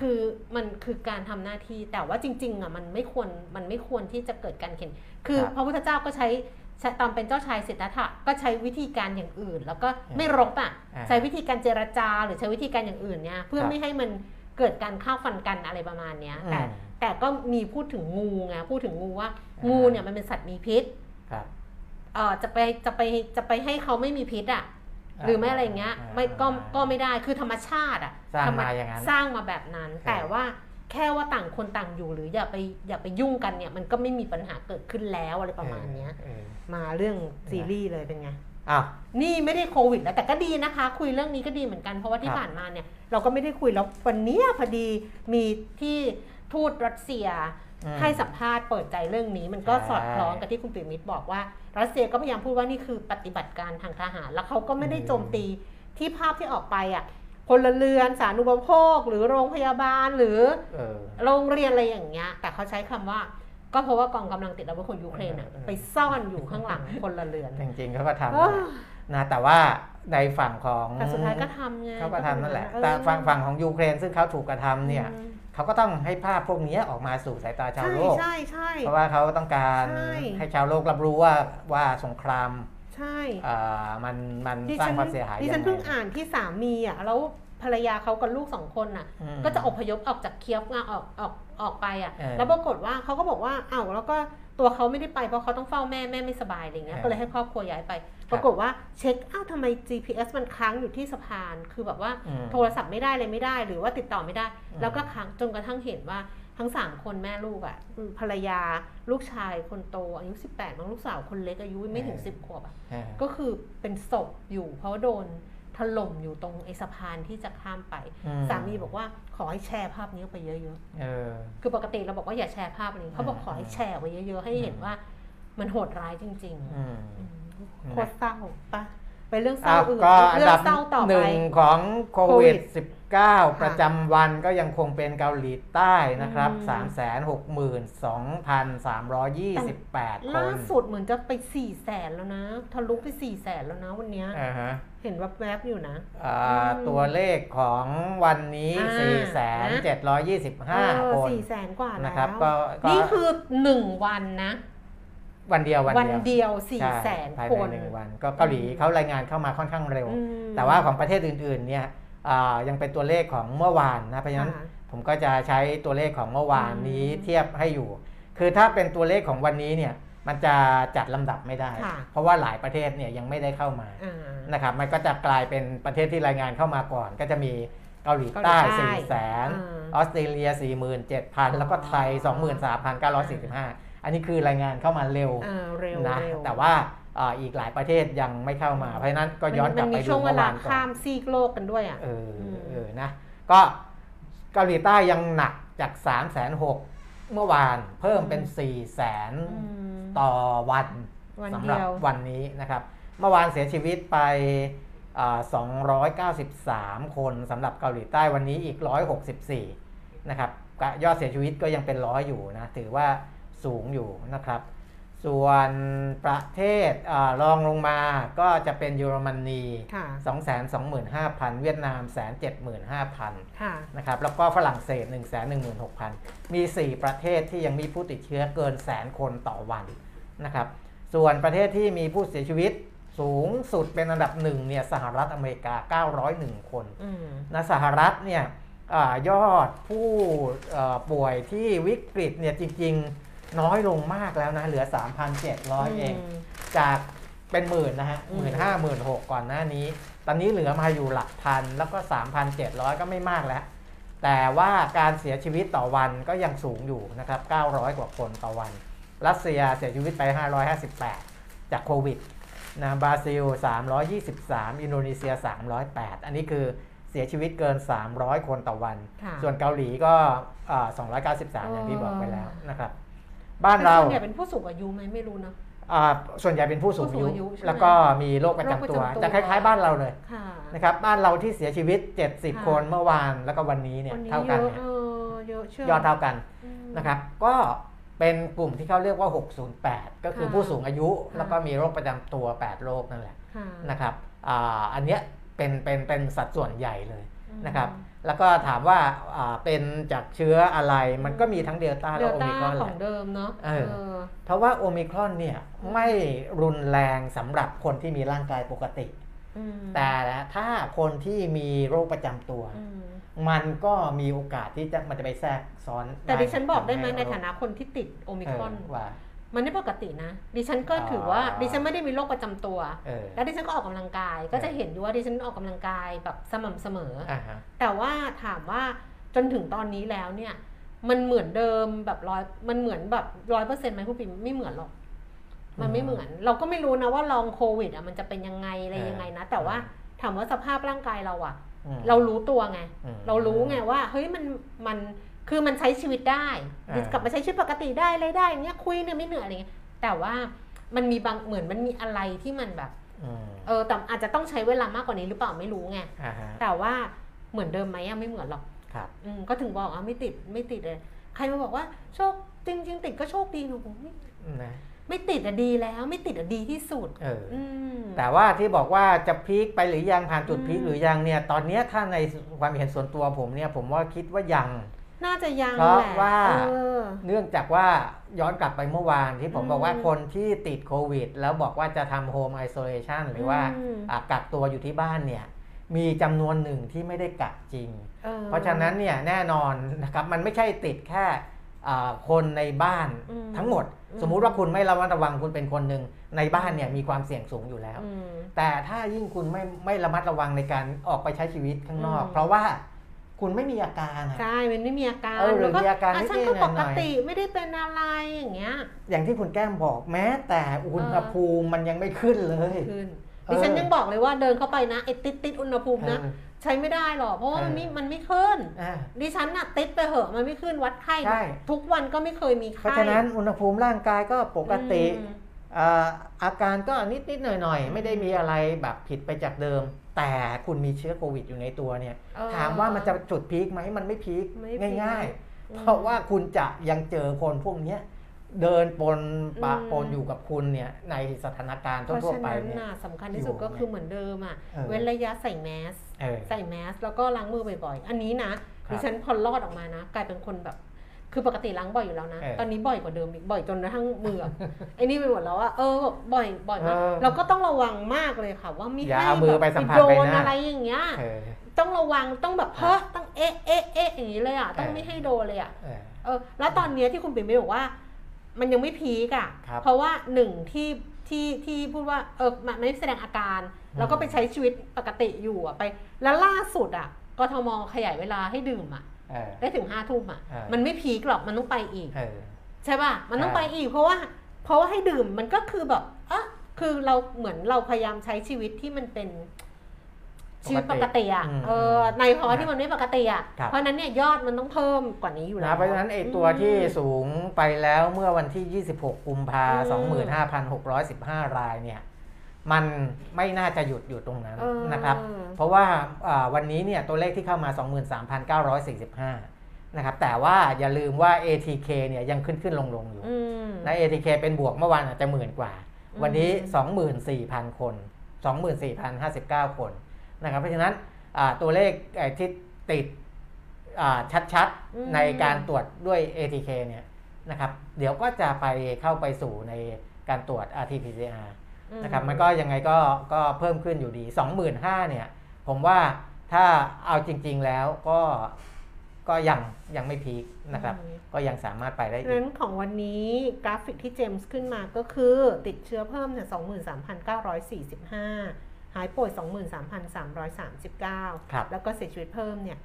คือมันคือการทำหน้าที่แต่ว่าจริง ๆอะมันไม่ควรมันไม่ควรที่จะเกิดการเข็น คือครับพระพุทธเจ้าก็ใช้ใช้ตอนเป็นเจ้าชายสิทธัตถะก็ใช้วิธีการอย่างอื่น แล้วก็ไม่รบอะอ่าใช้วิธีการเจรจาหรือใช้วิธีการอย่างอื่นเนี่ยเพื่อครับไม่ให้มันเกิดการฆ่าฟันกันอะไรประมาณเนี้ยแต่อืมแต่ก็มีพูดถึงงูไงพูดถึงงูว่าอ่างูงูเนี่ยมันเป็นสัตว์มีพิษครับเอ่อจะไปจะไปจะไปให้เขาไม่มีพิษอะ หรือไม่อะไรเงี้ยอ่าไม่ก็ก็ไม่ได้คือธรรมชาติอะสร้างธรรมาอย่างนั้นสร้างมาแบบนั้นครับแต่ว่าแค่ว่าต่างคนต่างอยู่หรืออย่าไปอย่าไปยุ่งกันเนี่ย มันก็ไม่มีปัญหาเกิดขึ้นแล้วอะไรประมาณเนี้ยเออมาเรื่องซีรีส์เลยเป็นไงอ้าวนี่ไม่ได้โควิดแล้วแต่ก็ดีนะคะ คุยเรื่องนี้ก็ดีเหมือนกันเพราะว่าที่ครับผ่านมาเนี่ย เราก็ไม่ได้คุยแล้ววันเนี้ยพอดีมีที่ทูตรัสเซียอืม ให้สัมภาษณ์เปิดใจเรื่องนี้ มันก็ใช่สอดคล้องกับที่คุณปิยมิตรบอกว่า รัสเซียก็พยายามพูดว่านี่คือปฏิบัติการทางทหาร แล้วเขาก็ไม่ได้อืมโจมตีที่ภาพที่ออกไปอะพลเรือนสาธารณูปโภค หรือโรงพยาบาลหรือเออโรงเรียนอะไรอย่างเงี้ย แต่เขาใช้คำว่าก็เพราะว่ากองกำลังติดอาวุธของยูเครนอะเออเออไปซ่อนอยู่ข้างหลังพลเรือน จริงๆเขาก็ทำเอนั่นอแหละนะแต่ว่าในฝั่งของแต่สุดท้ายก็ทำไงเขาก็ทำนั่นแหละเออแต่ฝั่งฝั่งของยูเครนซึ่งเขาถูกกระทำเนี่ยอืม เขาก็ต้องให้ภาพพวกนี้ออกมาสู่สายตาชาวใช่โลก ใช่ใช่เพราะว่าเขาต้องการใช่ให้ชาวโลกรับรู้ว่าว่าสงครามใช่เอ่อมันมันดิสร้าฉังนความเสียหายดิฉันยังไงเพิ่งอ่านที่สามีอะแล้วภรรยาเขากับลูกสองคนน่ะอืมก็จะอพยพออกจากเคียฟมาออกออกออกไปอะเออแล้วปรากฏว่าเขาก็บอกว่าอ้าวแล้วก็ตัวเขาไม่ได้ไปเพราะเขาต้องเฝ้าแม่แม่ไม่สบายอะไรเงี้ยเออก็เลยให้ครอบครัวย้ายไปครับ ปรากฏว่าเช็คอ้าวทำไม GPS มันค้างอยู่ที่สะพาน คือแบบว่าอืมโทรศัพท์ไม่ได้เลยไม่ได้ หรือว่าติดต่อไม่ได้อืมแล้วก็ค้างจนกระทั่งเห็นว่าทั้งสามคนแม่ลูกอะอืมภรรยาลูกชายคนโตอายุ18มั้งลูกสาวคนเล็กอายุไม่ถึง10ขวบอะเออก็คือเป็นศพอยู่ เพราะว่าโดนถล่มอยู่ตรงไอ้สะพานที่จะข้ามไปอืสามีบอกว่าขอให้แชร์ภาพนี้ออกไปเยอะเออๆคือปกติเราบอกว่าอย่าแชร์ภาพอะไรนี้เขาบอกอืมขอให้แชร์ไว้เยอะๆให้เห็นว่ามันโหดร้ายจริงอืมๆอืม โคตรเศร้าปะไปเรื่องเศอ้าร้าวอื่นก็อันเรื่อดังบเศร้าต่อหไปนึ่งของโคโควิวิดด19 ประจำวันก็ยังคงเป็นเกาหลีใต้นะครับอืม362,328คล่านสุดเหมือนจะไปสี่แสนแล้วนะทะลุไปสี่แสนแล้วนะวันเนี้ยอ่าฮะเห็นแวบๆอยู่นะอ่าอืมตัวเลขของวันนี้อ่า4,725 คนสี่แสนกว่าแล้วนะครับก็ก็นี่คือหนึ่งวันนะ วันเดียววันวันเดียวเดียวสี่ใช่แสนภายคในนหนึ่งวัน ก็เกาหลีเขารายงานเข้ามาค่อนข้างเร็วอืมแต่ว่าของประเทศอื่นๆเนี่ยอ่ายังเป็นตัวเลขของเมื่อวานนะเพราะฉะนั้นค่ะผมก็จะใช้ตัวเลขของเมื่อวานนี้อืมเทียบให้อยู่ คือถ้าเป็นตัวเลขของวันนี้เนี่ยมันจะจัดลำดับไม่ได้ค่ะเพราะว่าหลายประเทศเนี่ยยังไม่ได้เข้ามาอ่านะครับมันก็จะกลายเป็นประเทศที่รายงานเข้ามาก่อน ก็จะมีเกาหลีใต้เกาหลีใต้4 0 0 0 0อ่าออสเตรเลีย 47,000 แล้วก็ไทย 23,945 อันนี้คือรายงานเข้ามาเร็วอ่าเร็วนะเร็วแต่ว่าอ่าอีกหลายประเทศยังไม่เข้ามา เพราะฉะนั้นก็ย้อนกลับมัไปมีดูช่วงเวเมื่อลาวานก่อข้านมซีกโลกกันด้วยอะเอออืมเออนะก็เกาหลีใต้ยังหนักจาก3 6 0 0 0เมื่อวานเพิ่มเป็น4 0 0 0 0ม0ต่อวันวันสำหเดีรับยววันนี้นะครับ เมื่อวานเสียชีวิตไปอ่า293 คนสำหรับเกาหลีใต้วันนี้อีก 164 นะครับก็ยอดเสียชีวิตก็ยังเป็นร้อยอยู่นะ ถือว่า สูงอยู่นะครับ ส่วนประเทศอารองลงมาก็จะเป็นเยอรมนีค่ะ225,000 เวียดนาม 175,000ค่ะนะครับ แล้วก็ฝรั่งเศส 116,000 มี 4 ประเทศที่ยังมีผู้ติดเชื้อเกินแสนคนต่อวันนะครับ ส่วนประเทศที่มีผู้เสียชีวิตสูงสุดเป็นอันดับหนึ่งเนี่ยสหรัฐอเมริกา 901 คนอืมนะสหรัฐเนี่ยอายอดผู้เอ่อป่วยที่วิกฤตเนี่ยจริง ๆ น้อยลงมากแล้วนะ เหลือ 3,700 เอง จากเป็นหมื่นนะฮะอืหมมื่นห้าหมื่นหกก่อนหน้านี้ ตอนนี้เหลือมาอยู่หลักพันแล้วก็ 3,700 ก็ไม่มากแล้ว แต่ว่าการเสียชีวิตต่อวันก็ยังสูงอยู่นะครับ 900 กว่าคนต่อวัน รัสเซียเสียชีวิตไป 558 จากโควิดนะบราซิล 323 อินโดนีเซีย 308 อันนี้คือเสียชีวิตเกิน 300 คนต่อวันค่ะส่วนเกาหลีก็อ่า293 อย่างที่บอกไปแล้วนะครับ บ้านเราแต่ส่วนใหญ่เป็นผู้สูงอายุไหมไม่รู้เนอะอ่าส่วนใหญ่เป็นผู้สูงอายุผู้สูงอายุ ใช่ไหมแล้วก็มีโรคประจำตัว โรคประจำตัว จะคล้าย ๆ บ้านเราเลยค่ะ นะครับบ้านเราที่เสียชีวิต ค่ะ 70 คนเมื่อวานแล้วก็วันนี้เนี่ยวันนี้เท่าเยกันอะเนี่ยเออเยอะเชื่ยอดเท่ากันอืมนะครับก็เป็นกลุ่มที่เขาเรียกว่า 608 ก็คือค่ะผู้สูงอายุ ค่ะ แล้วก็มีโรคประจำตัว 8 โรคนั่นแหละค่ะนะครับอ่าอันเนี้ยเป็นเป็นเป็นสัดส่วนใหญ่เลยอืมนะครับ แล้วก็ถามว่าอ่าเป็นจากเชื้ออะไรมันก็มีทั้งเดลต้าเดและลโอต้ามิครอนขแหองละเดิมเนาะเออเออเพราะว่าโอมิครอนเนี่ยไม่รุนแรงสำหรับคนที่มีร่างกายปกติอืมแต่ถ้าคนที่มีโรคประจำตัวอืมมันก็มีโอกาสที่จะมันจะไปแทรกซ้อน แต่ดิฉันบอกได้ไหมทำในฐานะคนที่ติดโอมิเอครออนว่า มันไม่ปกตินะ ดิฉันก็ถือว่าอ่าดิฉันไม่ได้มีโรคประจำตัวเออแล้วดิฉันก็ออกกำลังกาย ก็จะเห็นอยู่ว่าดิฉันออกกำลังกายแบบสม่ำเสมอออ่าฮะแต่ว่าถามว่าจนถึงตอนนี้แล้วเนี่ย มันเหมือนเดิมแบบร้อยมันเหมือนแบบร้อยเปอร์เซ็นต์ไหมคุณปิ่มไม่เหมือนหรอก มันไม่อืมเหมือน เราก็ไม่รู้นะว่าลองโควิดอะมันจะเป็นยังไงอะไรเออยังไงนะ แต่ว่าถามว่าสภาพร่างกายเราอะอืมเรารู้ตัวไงอืมเรารู้ไงว่า เฮ้ยมันมัน คือมันใช้ชีวิตได้อ่ากลับมาใช้ชีวิตปกติได้อะไรได้อย่างเงี้ยคุยเนี่ยไม่เหนื่อยอะไรเงี้ยแต่ว่ามันมีบางเหมือนมันมีอะไรที่มันแบบอืมเออแต่อาจจะต้องใช้เวลามากกว่านี้หรือเปล่าไม่รู้ไงอ่าฮะแต่ว่าเหมือนเดิมไหมอะไม่เหมือนหรอกครับอืมก็ถึงบอกอะไม่ติดไม่ติดเลย ใครมาบอกว่าโชคจริงจริงๆติดก็โชคดีหนูบอกไม่นะไม่ติดอะดีแล้วไม่ติดอะดีที่สุดเออออืมแต่ว่าที่บอกว่าจะพีคไปหรือยังผ่านจุดอืมพีคหรือยังเนี่ย ตอนเนี้ยถ้าในความเห็นส่วนตัวผมเนี่ย ผมว่าคิดว่ายัง น่าจะยังเพราะแหละว่าเออ เนื่องจากว่าย้อนกลับไปเมื่อวานที่ผมอืมบอกว่าคนที่ติดโควิด แล้วบอกว่าจะทำโฮมไอโซเลชันหรือว่าอืม อะกักตัวอยู่ที่บ้านเนี่ยมีจำนวนหนึ่งที่ไม่ได้กักจริง ออ เพราะฉะนั้นเนี่ยแน่นอนนะครับมันไม่ใช่ติดแค่อ่าคนในบ้านอืมทั้งหมด อืม สมมุติว่าคุณไม่ระมัดระวังคุณเป็นคนหนึ่งในบ้านเนี่ยมีความเสี่ยงสูงอยู่แล้ว อืม แต่ถ้ายิ่งคุณไม่ไม่ระมัดระวังในการออกไปใช้ชีวิตข้างนอก อืม เพราะว่า คุณไม่มีอาการอะ ใช่มันไม่มีอาการเออหรือแล้วมีอาการะนิดๆฉันก็หน่ปอยๆกติไม่ได้เป็นอะไรอย่างเงี้ย อย่างที่คุณแก้มบอกแม้ แต่อุณหภูมิมันยังไม่ขึ้นเลย ขึ้นเออ ดิฉันยังบอกเลยว่าเดินเข้าไปนะไอ้ติดติดอุณหภูมินะเออ ใช้ไม่ได้หรอกเพราะว่ามันเออไม่มันไม่ขึ้น อ่า ดิฉันน่ะติดไปเหอะมันไม่ขึ้นวัดไข้ใช่ ทุกวันก็ไม่เคยมีเพราะไข้ฉะนั้นอุณหภูมิร่างกายก็ปกติอืมอ่าอาการก็นิดนิดหน่อยหน่อยๆ ไม่ได้มีอะไรแบบผิดไปจากเดิม แต่คุณมีเชื้อโควิดอยู่ในตัวเนี่ยเออถามว่ามันจะจุดพีคไหมมันไม่พีคไม่พีคง่ายอืๆมเพราะว่าคุณจะยังเจอคนพวกเนี้ยเดินปนปะอืมปนอยู่กับคุณเนี่ยในสถานการณ์เพราะทั่วฉะๆไปนั้นเนี่ยน่ะสำคัญที่สุดอยู่ก็คือเหมือนเดิมอะเออเว้นระยะใส่แมสเออใส่แมสแล้วก็ล้างมือบ่อยๆ อันนี้นะครับดิฉันพอรอดออกมานะ กลายเป็นคนแบบ คือปกติล้างบ่อยอยู่แล้วนะเออตอนนี้บ่อยกว่าเดิมอีกบ่อยจนกระทั่งมืออะไอ้นี่ไปหมดแล้วอะเออแบบบ่อยบ่อยมากเออเราก็ต้องระวังมากเลยค่ะ ว่าไม่อย่าให้เอามือแบบไปสัมผัสโดใบนหน้าอะไรอย่างเงี้ยเออต้องระวังต้องแบบครัเฮ้บต้องเอ๊ะเอ๊ะเอ๊ะอย่างนี้เลยอะต้องเออไม่ให้โดนเลยอะเออเออ แล้วตอนเนี้ยที่คุณปิ่มไปบอกว่า มันยังไม่พีกอะครับเพราะว่าหนึ่งที่ที่ที่พูดว่าเออมันไม่แสดงอาการ แล้วก็ไปใช้ชีวิตปกติอยู่อะไป แล้วล่าสุดอะกทมขยายเวลาให้ดื่มอะเออ ได้ถึงห้าทุ่มอะเออมันไม่พีกหรอกมันต้องไปอีกเออใช่ป่ะมันต้องใช่ไปอีกเพราะว่า เพราะว่าให้ดื่มมันก็คือแบบอะคือเราเหมือนเราพยายามใช้ชีวิตที่มันเป็นชีวิตปกติอะอืมเออในภาวะที่มันไม่ปกติอะครับเพราะฉะนั้นเนี่ยยอดมันต้องเพิ่มกว่านี้อยู่แล้นะวเพราะฉะนั้นไอ้ตัวที่สูงไปแล้วเมื่อวันที่ 26 กุมภาอืม25,615 รายเนี่ย มันไม่น่าจะหยุดอยู่ตรงนั้นเออนะครับ เพราะว่าอ่าวันนี้เนี่ยตัวเลขที่เข้ามา 23,945 นะครับ แต่ว่าอย่าลืมว่า ATK เนี่ยยังขึ้นขึ้นลงลงๆอยู่อืมนะ ATK เป็นบวกเมื่อวานอาจจะหมื่นกว่าอืมวันนี้ 24,000 คน 24,059 คนนะครับ เพราะฉะนั้นอ่าตัวเลขไอ้ที่ติดอ่าชัดๆ ในการตรวจด้วย ATK เนี่ยนะครับ เดี๋ยวก็จะไปเข้าไปสู่ในการตรวจ RT-PCR นะครับมันก็ยังไงก็ก็เพิ่มขึ้นอยู่ดี 25,000เนี่ยผมว่าถ้าเอาจริง ๆแล้วก็ก็ยังยังไม่พีคนะครับอืมก็ยังสามารถไปได้เพราะอีฉะกนั้นของวันนี้กราฟิกที่เจมส์ขึ้นมาก็คือติดเชื้อเพิ่มเนี่ย23,945 หายป่วย 23,339ครับแล้วก็เสียชีวิตเพิ่มเนี่ย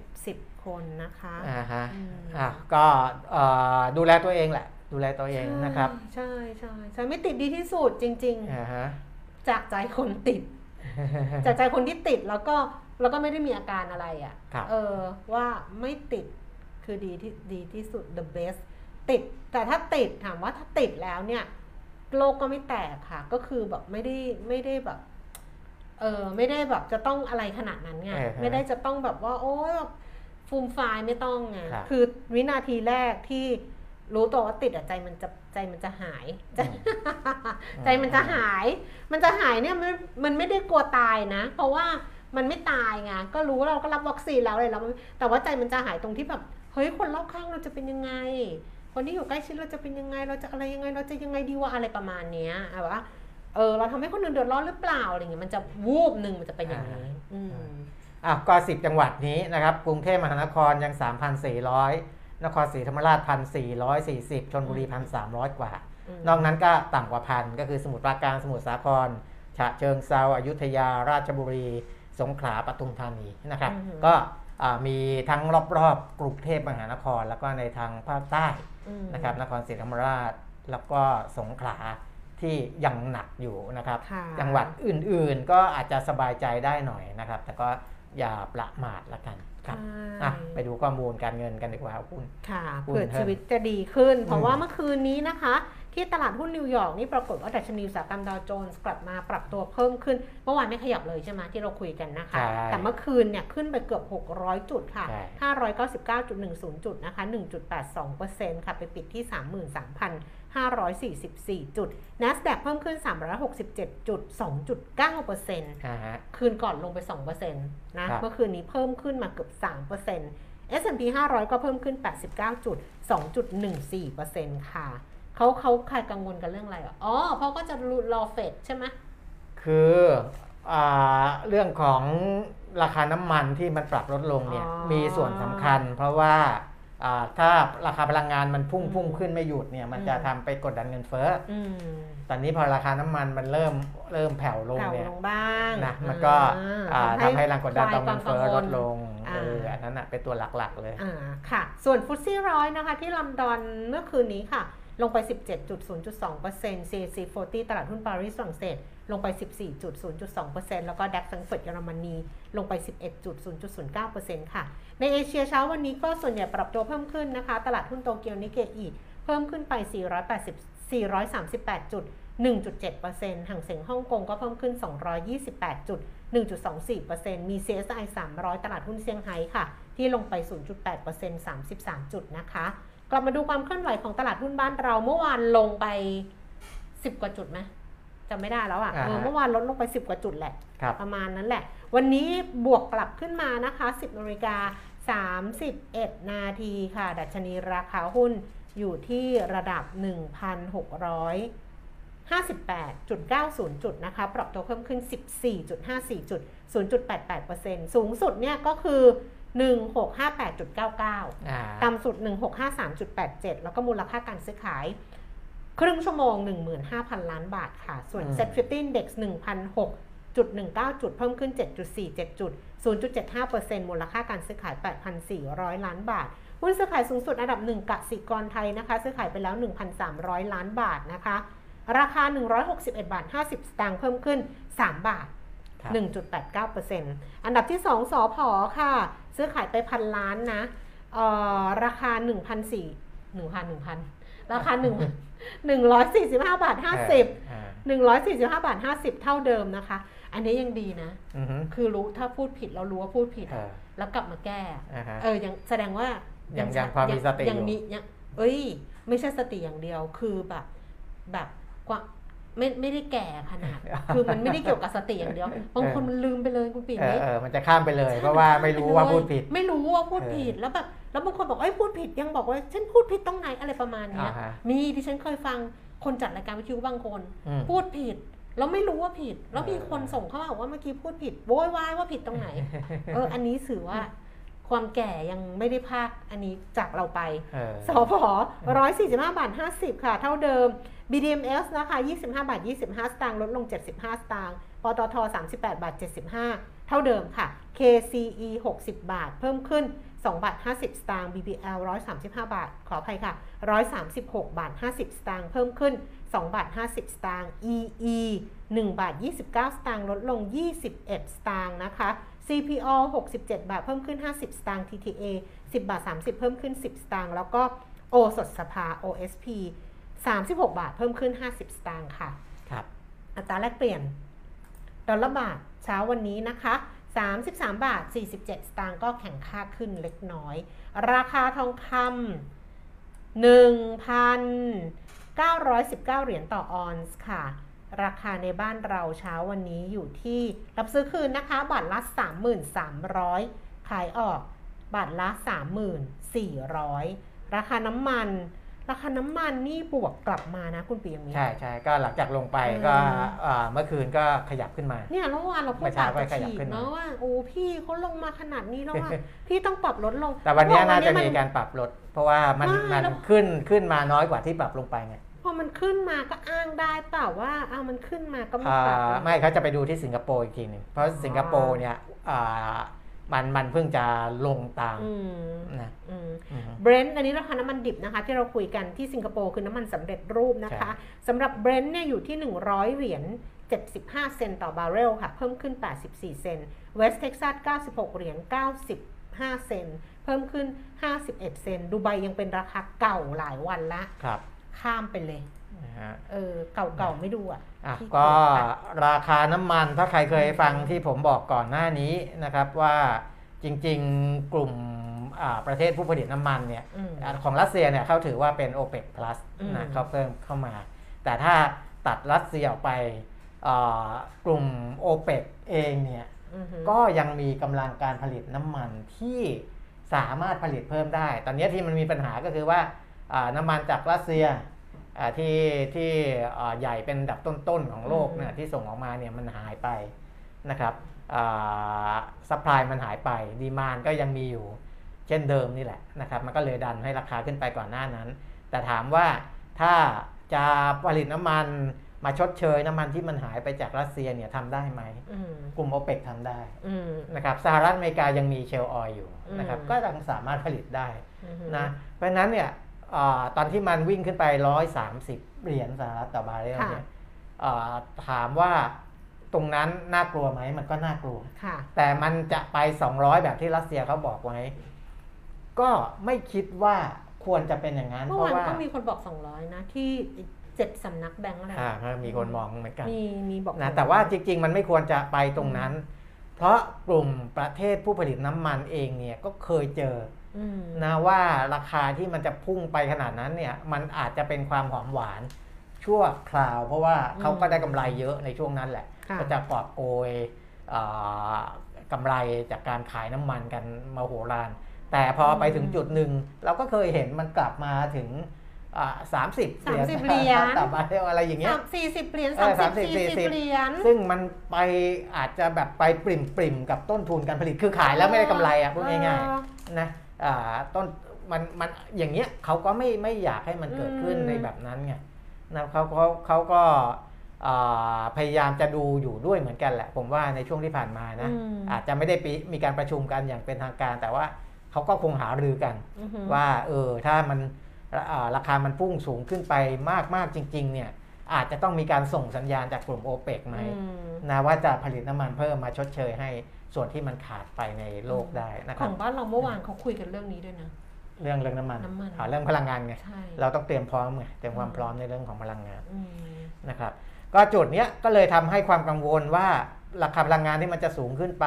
70 คนนะคะอ่าฮะอืมอะก็เอ่อดูแลตัวเองแหละ ดูแลตัวเองนะครับ ใช่ใช่ใช่ไม่ติดดีที่สุดจริงอ่าฮะๆจากใจคนติด จากใจคนที่ติดแล้วก็แล้วก็ไม่ได้มีอาการอะไรอะ่ะครับเออว่าไม่ติดคือดีที่ดีที่สุด the best ติด แต่ถ้าติดถามว่าถ้าติดแล้วเนี่ยโลกก็ไม่แตกค่ะ ก็คือแบบไม่ได้ไม่ได้แบบเออไม่ได้แบบจะต้องอะไรขนาดนั้นไงเออฮะไม่ได้จะต้องแบบว่า โอ้ยแบบฟูมไฟายไม่ต้องไงครับคือวินาทีแรกที่ รู้ตัวว่าติดอะใจมันจะใจมันจะหาย ใจใจมันจะหาย มันจะหายเนี่ยมันมันไม่ได้กลัวตายนะ เพราะว่ามันไม่ตายไงก็รู้ว่าเราก็รับวัคซีนแล้วเลยแล้วมันแต่ว่าใจมันจะหายตรงที่แบบเฮ้ยคนรอบข้างเราจะเป็นยังไง คนที่อยู่ใกล้ชิดเราจะเป็นยังไง เราจะอะไรยังไง เราจะยังไงดีวะอะไรประมาณเนี้ยอะว่าเออเราทำให้คนอื่นเดือดร้อนหรือเปล่าอะไรเงี้ยมันจะวูบหนึ่งมันจะเป็นอย่างนี้อืมอะก็สิบจังหวัดนี้นะครับกรุงเทพมหานครยัง 3,400 นครศรีธรรมราช1,440ชนบุรี1,300กว่าอืมนอกนั้นก็ต่ำกว่าพันก็คือสมุทรปราการสมุทรสาคร ฉะเชิงเซาอยุธยาราชบุรี สงขลาปทุมธานีนะครับอือฮึก็อ่ามีทั้งรอบๆกรุงเทพมหานคร แล้วก็ในทางภาคใต้อืมนะครับนครศรีธรรมราชแล้วก็สงขลาที่ยังหนักอยู่นะครับค่ะจังหวัดอื่นๆก็อาจจะสบายใจได้หน่อยนะครับ แต่ก็อย่าประมาทละกัน ครับใช่อะไปดูข้อมูลการเงินกันดีกว่าคุณค่ะหุ้นเผื่อเพิ่มชีวิตจะดีขึ้น เพอืราะมว่าเมื่อคืนนี้นะคะ ที่ตลาดหุ้นนิวยอร์กนี่ปรากฏว่าดัชนีอุตสาหกรรมดาวโจนส์กลับมาปรับตัวเพิ่มขึ้น เมื่อวานไม่ขยับเลยใช่ไหมที่เราคุยกันนะคะใช่แต่เมื่อคืนเนี่ยขึ้นไปเกือบ 600 จุดค่ะใช่599.10 จุดนะคะ 1.82%ค่ะไปปิดที่ 33,544 จุด NASDAQ เพิ่มขึ้น 367จุด2.9%อ่าฮะคืนก่อนลงไป 2%นะครับเมื่อคืนนี้เพิ่มขึ้นมาเกือบ 3% S&P 500 ก็เพิ่มขึ้น 89จุด2.14%ค่ะ เขาเขาใครกังวลกันเรื่องอะไรอะอ๋อเพราะก็จะรอเฟดใช่ไหมคืออาเรื่องของราคาน้ำมันที่มันปรับลดลงเนี่ยอ๋อมีส่วนสำคัญเพราะว่าอ่า ถ้าราคาพลังงานมันพุ่งอืมพุ่งขึ้นไม่หยุดเนี่ยมันจะอืมทำไปกดดันเงินเฟ้ออืมตอนนี้พอราคาน้ำมันมันเริ่มเริ่มแผ่วลงแผ่วเนี่ยลงบ้างนะมันก็อ่าทำให้แรงกดดันต่อคเงิลายนเฟ้อควาลมดกังวลงอ่าเอออันนั้นน่ะเป็นตัวหลักๆเลยอ่าค่ะ ส่วนฟุตซี่ร้อยนะคะที่ลอนดอนเมื่อคืนนี้ค่ะลงไป 17.0.2% CAC 40 ตลาดหุ้นปารีสฝรั่งเศส ลงไป 14.0.2%แล้วก็ดัคซังเฟิร์ตเยอรมนี ลงไป 11.0.09%ค่ะ ในเอเชียเช้าวันนี้ก็ส่วนใหญ่ปรับตัวเพิ่มขึ้นนะคะ ตลาดหุ้นโตเกียวนิเกอีเพิ่มขึ้นไป 480 438จุด1.7%ห่างเสียงฮ่องกงก็เพิ่มขึ้น 228จุด1.24%มี CSI 300 ตลาดหุ้นเซี่ยงไฮ้ค่ะ ที่ลงไป 0.8% 33 จุดนะคะ กลับมาดูความเคลื่อนไหวของตลาดหุ้นบ้านเราเมื่อวานลงไป 10 กว่าจุดไหมจำไม่ได้แล้วอะ่ะอ่าฮะเออเมื่อวานลดลงไป 10 กว่าจุดแหละครับประมาณนั้นแหละ วันนี้บวกกลับขึ้นมานะคะ 10นาฬิกา 31 นาทีค่ะ ดัชนีราคาหุ้นอยู่ที่ระดับ 1,658.90 จุดนะคะ ปรับตัวเพิ่มขึ้น 14.54 จุด 0.88%สูงสุดเนี่ยก็คือ 1658.99อ่าต่ำสุด 1653.87 แล้วก็มูลค่าการซื้อขาย ครึ่งชั่วโมง 15,000 ล้านบาทค่ะ ส่วนอืม Set 50 Index 1,006.19 จุด เพิ่มขึ้น 7.47 จุด 0.75%มูลค่าการซื้อขาย 8,400 ล้านบาทหุ้นซื้อขายสูงสุดอันดับ 1กสิกรไทยนะคะ ซื้อขายไปแล้ว 1,300 ล้านบาทนะคะ ราคา 161 บาท 50 สตางค์เพิ่มขึ้น 3 บาทครับ1.89%อันดับที่ 2สอพอค่ะ ซื้อขายไปพันล้านนะเอ่อราคา 1,400 1,000 1,000 ราคา 1 145 บาท 50อ่า145 บาท 50 เท่าเดิมนะคะ อันนี้ยังดีนะ อือฮึคือรู้ถ้าพูดผิดเรารู้ว่าพูดผิดเออแล้วกลับมาแก้ อ่าฮะ เออยังแสดงว่ายัยังยังพอมีสติยังอยู่ มียังเอ้ย ไม่ใช่สติอย่างเดียวคือแบบแบบกว่าไม่ไม่ได้แก่ขนาด คือมันไม่ได้เกี่ยวกับสติอย่างเดียวบางคนมันลืมไปเลยคุณปิ่นเออนี่ เออมันจะข้ามไปเลย เพราะว่าไม่รู้ว่าพูดผิด ไม่รู้ว่าพูดเออผิดแล้วแบบแล้วบางคนบอกเอ้ยพูดผิดยังบอกว่าฉันพูดผิดตรงไหนอะไรประมาณเนี้ยอ่าฮะ มีดิฉันเคยฟังคนจัดรายการวิทยุบางคน อืมพูดผิด แล้วไม่รู้ว่าผิด แล้วมีเออคนส่งเข้ามาบอกว่าเมื่อกี้พูดผิดโวยวายว่าผิดตรงไหน เออ อันนี้ถือว่า ความแก่ยังไม่ได้พากอันนี้จากเราไปเออสพ145บาท50ค่ะ เท่าเดิม BDMs นะคะ25บาท25สตางค์ลดลง75สตางค์ปตท38บาท75เท่าเดิมค่ะ KCE 60บาท เพิ่มขึ้น2บาท50 สตางค์ BBL 135 บาท ขออภัยค่ะ 136 บาท 50 สตางค์ เพิ่มขึ้น 2 บาท 50 สตางค์ EE 1 บาท 29 สตางค์ลดลง 21 สตางค์นะคะ CPO 67 บาทเพิ่มขึ้น 50 สตางค์ TTA 10 บาท 30 เพิ่มขึ้น 10 สตางค์แล้วก็โอสถสภา OSP 36 บาทเพิ่มขึ้น 50 สตางค์ค่ะ ครับ อัตราแลกเปลี่ยน ดอลลาร์บาทเช้าวันนี้นะคะ 33 บาท 47 สตางค์ก็แข่งค่าขึ้นเล็กน้อย ราคาทองคำ 1,919 เหรียญต่อออนซ์ค่ะ ราคาในบ้านเราเช้าวันนี้อยู่ที่ รับซื้อคืนนะคะบาทละ 3,300 ขายออกบาทละ 3,400 ราคาน้ำมันราคาน้ำมันนี่บวกกลับมานะคุณปียังมีใช่ใช่ก็หลังจากลงไปก็อืมเอ่อเมื่อคืนก็ขยับขึ้นมา เนี่ยเมื่อวานเราพูเมื่ดอเช้าปากก็จะขยับฉีกขึ้นมาเนาะว่าโอ้พี่เขาลงมาขนาดนี้แล้วว่าพี่ต้องปรับลดลง แต่วันนี้เพรน่าจะวัมีการปรับลด เพราะว่ามันไม่มันแล้วขึ้นขึ้นมาน้อยกว่าที่ปรับลงไปไง พอมันขึ้นมาก็อ้างได้เปล่าว่าอ้าวมันขึ้นมาก็ไม่อ่าปรับลงไม่เขาจะไปดูที่สิงคโปร์อีกทีหนึ่งเพราะสิงคโปร์เนี่ยอ่ามันมันเพิ่งจะลงตามอืมนะอืมอืมเบรนท์อันนี้ราคาน้ำมันดิบนะคะ ที่เราคุยกันที่สิงคโปร์คือน้ำมันสำเร็จรูปนะคะสำหรับเบรนท์เนี่ยอยู่ที่ 100 เหรียญ75 เซนต์ต่อบาร์เรลค่ะ เพิ่มขึ้น 84 เซนต์เวสเท็กซัส 96 เหรียญ95 เซนต์เพิ่มขึ้น 51 เซนต์ดูไบยังเป็นราคาเก่าหลายวันละครับ ข้ามไปเลยนะฮะเออเก่าๆไม่ดูอะอะขี้เยจก็ค่ะราคาน้ำมันถ้าใครเคยฟังที่ผมบอกก่อนหน้านี้นะครับว่าจริงๆกลุ่มอ่าประเทศผู้ผลิตน้ำมันเนี่ยอืมอ่าของรัสเซียเนี่ยเขาถือว่าเป็น o p e ป plus อืมนะเขาเพิ่มเข้ามา แต่ถ้าตัดรัสเซียออกไปอ่ากลุ่ม o p e ปเองเนี่ยอือฮึก็ยังมีกำลังการผลิตน้ำมันที่สามารถผลิตเพิ่มได้ ตอนนี้ที่มันมีปัญหาก็คือว่าอ่าน้ำมันจากรัสเซียอ่า ที่ที่อ่าใหญ่เป็นอันดับต้นๆของโลกเนี่ยที่ส่งออกมาเนี่ยมันหายไปนะครับ supply มันหายไป demand ก็ยังมีอยู่เช่นเดิมนี่แหละนะครับมันก็เลยดันให้ราคาขึ้นไปก่อนหน้านั้น แต่ถามว่าถ้าจะผลิตน้ำมันมาชดเชยน้ำมันที่มันหายไปจากรัสเซียเนี่ยทำได้ไหมอืมกลุ่มโอเปกทำได้อืมนะครับสหรัฐอเมริกายังมีเชลล์ออยล์อยู่นะครับอืมก็ยังสามารถผลิตได้อือฮึนะเพราะฉะนั้นเนี่ยอา ตอนที่มันวิ่งขึ้นไป 130 เหรียญสหรัฐต่อบาร์เรลเนี่ยอ่าถามว่าตรงนั้นน่ากลัวไหมมันก็น่ากลัวค่ะแต่มันจะไป 200 แบบที่รัสเซียเขาบอกไว้ ก็ไม่คิดว่าควรจะเป็นอย่างนั้นเมื่เพอวานราะว่าก็มีคนบอก 200 นะที่เจ็ดสำนักแบงก์อะไรอ่ามีคนมองเหมือนกันมีมีบอกนะแต่ว่าจริง ๆ มันไม่ควรจะไปตรงนั้น เพราะกลุ่มประเทศผู้ผลิตน้ำมันเองเนี่ยก็เคยเจออืม นะว่าราคาที่มันจะพุ่งไปขนาดนั้นเนี่ย มันอาจจะเป็นความหอมหวานชั่วคราว เพราะว่าเขาก็ได้กำไรเยอะในช่วงนั้นแหละค่ะก็จะกอบโกยอ่ากำไรจากการขายน้ำมันกันมาโหฬารแต่พอไปถึงจุดหนึ่ง เราก็เคยเห็นมันกลับมาถึงสามสิบ30เหรียญต่อบาร์เรลอะไรอย่างเงี้ยสามสี่สิบเหรียญเอสามอสิบ30สี่สิบ40เหรียญซึ่งมันไปอาจจะแบบไปปริมปริมๆกับต้นทุนการผลิตคือขายแล้วไม่ได้กำไรอะพูดง่ายๆนะอ่า ต้นมันมันอย่างเงี้ยเขาก็ไม่ไม่อยากให้มันเกิดขึ้นอืมในแบบนั้นไงนะเขาเขาเขาก็อ่าพยายามจะดูอยู่ด้วยเหมือนกันแหละ ผมว่าในช่วงที่ผ่านมานะอืมอาจจะไม่ได้ปีมีการประชุมกันอย่างเป็นทางการ แต่ว่าเขาก็คงหารือกันอือฮึว่าเออถ้ามันอ่าราคามันพุ่งสูงขึ้นไปมากมากๆจริง ๆ เนี่ย อาจจะต้องมีการส่งสัญญาณจากกลุ่มโอเปกไหมอืมนะว่าจะผลิตน้ำมันเพิ่มมาชดเชยให้ส่วนที่มันขาดไปในโลกได้นะคขรัอบงบ้านเราเมื่อวานเขาคุยกันเรื่องนี้ด้วยนะเรื่องเรื่องน้ำมันน้ำมันอ่าเรื่องพลังงานไงใช่เราต้องเตรียมพร้อมไงเตรียมความอืมพร้อมในเรื่องของพลังงานอืมนะครับ ก็จุดเนี้ยก็เลยทำให้ความกังวลว่าราคาพลังงานที่มันจะสูงขึ้นไป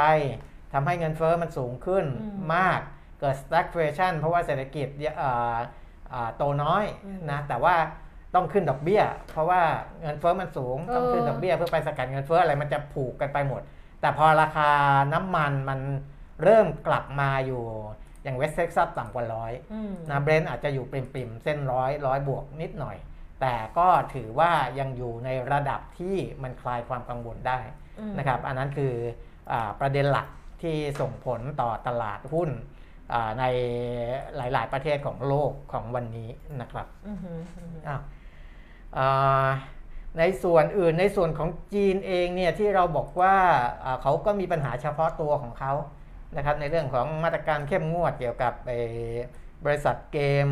ทำให้เงินเฟ้อมันสูงขึ้นอืมมากเกิด stagflation เพราะว่าเศรษฐกิจเอ่ออ่าโตน้อยอืมนะแต่ว่า ต้องขึ้นดอกเบี้ย เพราะว่าเงินเฟ้อมันสูงเออต้องขึ้นดอกเบี้ยเพื่อไปสกัดเงินเฟ้ออะไรมันจะผูกกันไปหมด แต่พอราคาน้ำมันมันเริ่มกลับมาอยู่อย่างเวสเท็กซัสต่ำกว่าร้อยอืมนะเบรนท์อาจจะอยู่ปริมๆเส้นร้อยร้อยบวกนิดหน่อย แต่ก็ถือว่ายังอยู่ในระดับที่มันคลายความกังวลได้อืมนะครับ อันนั้นคืออาประเด็นหลักที่ส่งผลต่อตลาดหุ้นอ่าในหลาย ๆ ประเทศของโลกของวันนี้นะครับอือฮึอือฮึอ้าวอ่า ในส่วนอื่นในส่วนของจีนเองเนี่ยที่เราบอกว่าอ่าเขาก็มีปัญหาเฉพาะตัวของเขานะครับในเรื่องของมาตรการเข้มงวดเกี่ยวกับไอ้บริษัทเกม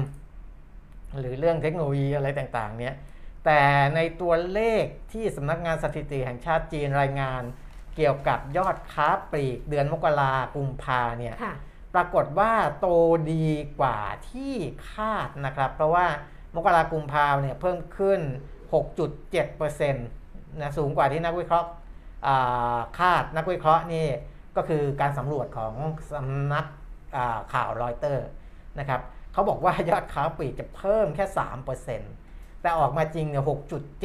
หรือเรื่องเทคโนโลยีอะไรต่างๆเนี่ยแต่ในตัวเลขที่สำนักงานสถิติแห่งชาติจีนรายงาน เกี่ยวกับยอดค้าปลีกเดือนมกรากุมภาเนี่ยค่ะปรากฏว่าโตดีกว่าที่คาดนะครับ เพราะว่า มกรากุมภาเนี่ยเพิ่มขึ้น 6.7%นะสูงกว่าที่นักวิเคราะห์อ่าคาดนักวิเคราะห์นี่ก็คือการสำรวจของสำนักอ่าข่าวรอยเตอร์นะครับเขาบอกว่ายอดค้าปลีกจะเพิ่มแค่ 3%แต่ออกมาจริงเนี่ย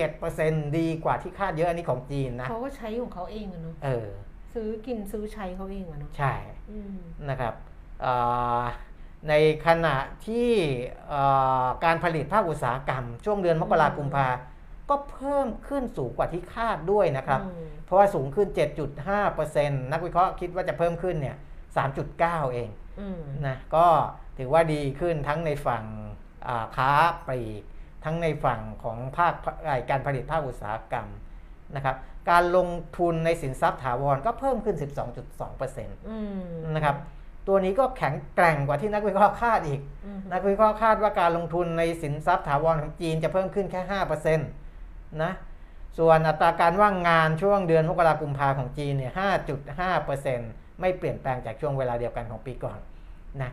6.7%ดีกว่าที่คาดเยอะอันนี้ของจีนนะเขาก็ใช้ของเขาเองอะเนาะเออซื้อกินซื้อใช้เขาเองอะเนาะใช่อืมนะครับอ่า ในขณะที่อ่าการผลิตภาคอุตสาหกรรม ช่วงเดือนมกราคมกุมภาก็เพิ่มขึ้นสูงกว่าที่คาดด้วยนะครับอืมเพราะว่าสูงขึ้น 7.5%นักวิเคราะห์คิดว่าจะเพิ่มขึ้นเนี่ย 3.9 เองอืมนะก็ถือว่าดีขึ้นทั้งในฝั่งอ่าค้าปลีก ทั้งในฝั่งของภาคการผลิตภาคอุตสาหกรรมนะครับการลงทุนในสินทรัพย์ถาวรก็เพิ่มขึ้น 12.2%นอืมะครับ ตัวนี้ก็แข็งแกร่งกว่าที่นักวิเคราะห์คาดอีกอืมนักวิเคราะห์คาดว่าการลงทุนในสินทรัพย์ถาวรของจีนจะเพิ่มขึ้นแค่5%นะส่วนอัตราการว่างงานช่วงเดือนมกราคมพาของจีนเนี่ย5.5%ไม่เปลี่ยนแปลงจากช่วงเวลาเดียวกันของปีก่อนนะ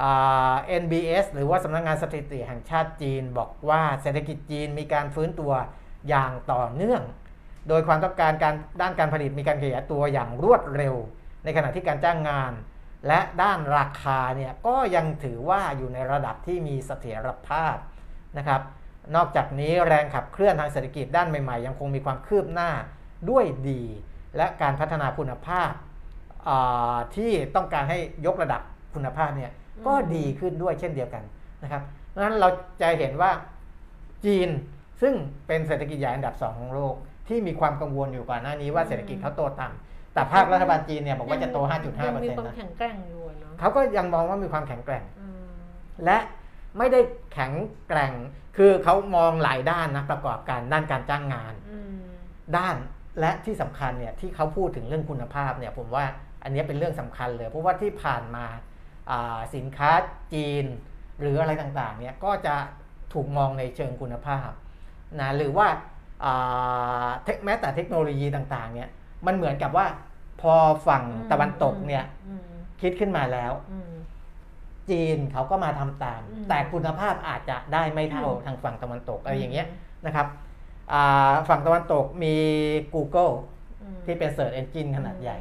อ่า NBS หรือว่าสำนักงงานสถิติแห่งชาติจีนบอกว่าเศรษฐกิจจีนมีการฟื้นตัวอย่างต่อเนื่อง โดยความต้องการการด้านการผลิตมีการขยายตัวอย่างรวดเร็ว ในขณะที่การจ้างงาน และด้านราคาเนี่ยก็ยังถือว่าอยู่ในระดับที่มีเสถียรภาพนะครับ นอกจากนี้แรงขับเคลื่อนทางเศรษฐกิจด้านใหม่ๆ ยังคงมีความคืบหน้าด้วยดี และการพัฒนาคุณภาพที่ต้องการให้ยกระดับคุณภาพเนี่ยก็ดีขึ้นด้วยเช่นเดียวกันนะครับนั้นเราจะเห็นว่าจีนซึ่งเป็นเศรษฐกิจใหญ่อันดับสองของโลก ที่มีความกังวลอยู่ก่อนหน้านี้ว่าเศรษฐกิจเขาโตต่ำ แต่ภาครัฐบาลจีนเนี่ยบอกว่าจะโต 5.5%ยังมีความนะแข็งแกร่งอยู่อะเนาะเขาก็ยังมองว่ามีความแข็งแกร่งอืมและไม่ได้แข็งแกร่ง คือเขามองหลายด้านนะประกอบการด้านการจ้างงานอืมด้านและที่สำคัญเนี่ยที่เขาพูดถึงเรื่องคุณภาพเนี่ยผมว่าอันนี้เป็นเรื่องสำคัญเลย เพราะว่าที่ผ่านมาอ่าสินค้าจีน หรืออะไรต่างๆเนี่ยก็จะถูกมองในเชิงคุณภาพนะหรือว่าอ่าเทคแม้แต่เทคโนโลยีต่างๆเนี่ยมันเหมือนกับว่า พอฝั่งตะวันตกเนี่ยอืมคิดขึ้นมาแล้วอืมจีนเขาก็มาทำตามอืมแต่คุณภาพอาจจะได้ไม่เท่าอืมทางฝั่งตะวันตกอะไรอย่างเงี้ยนะครับอ่าฝั่งตะวันตกมี Google อืมที่เป็น Search Engine ขนาดใหญ่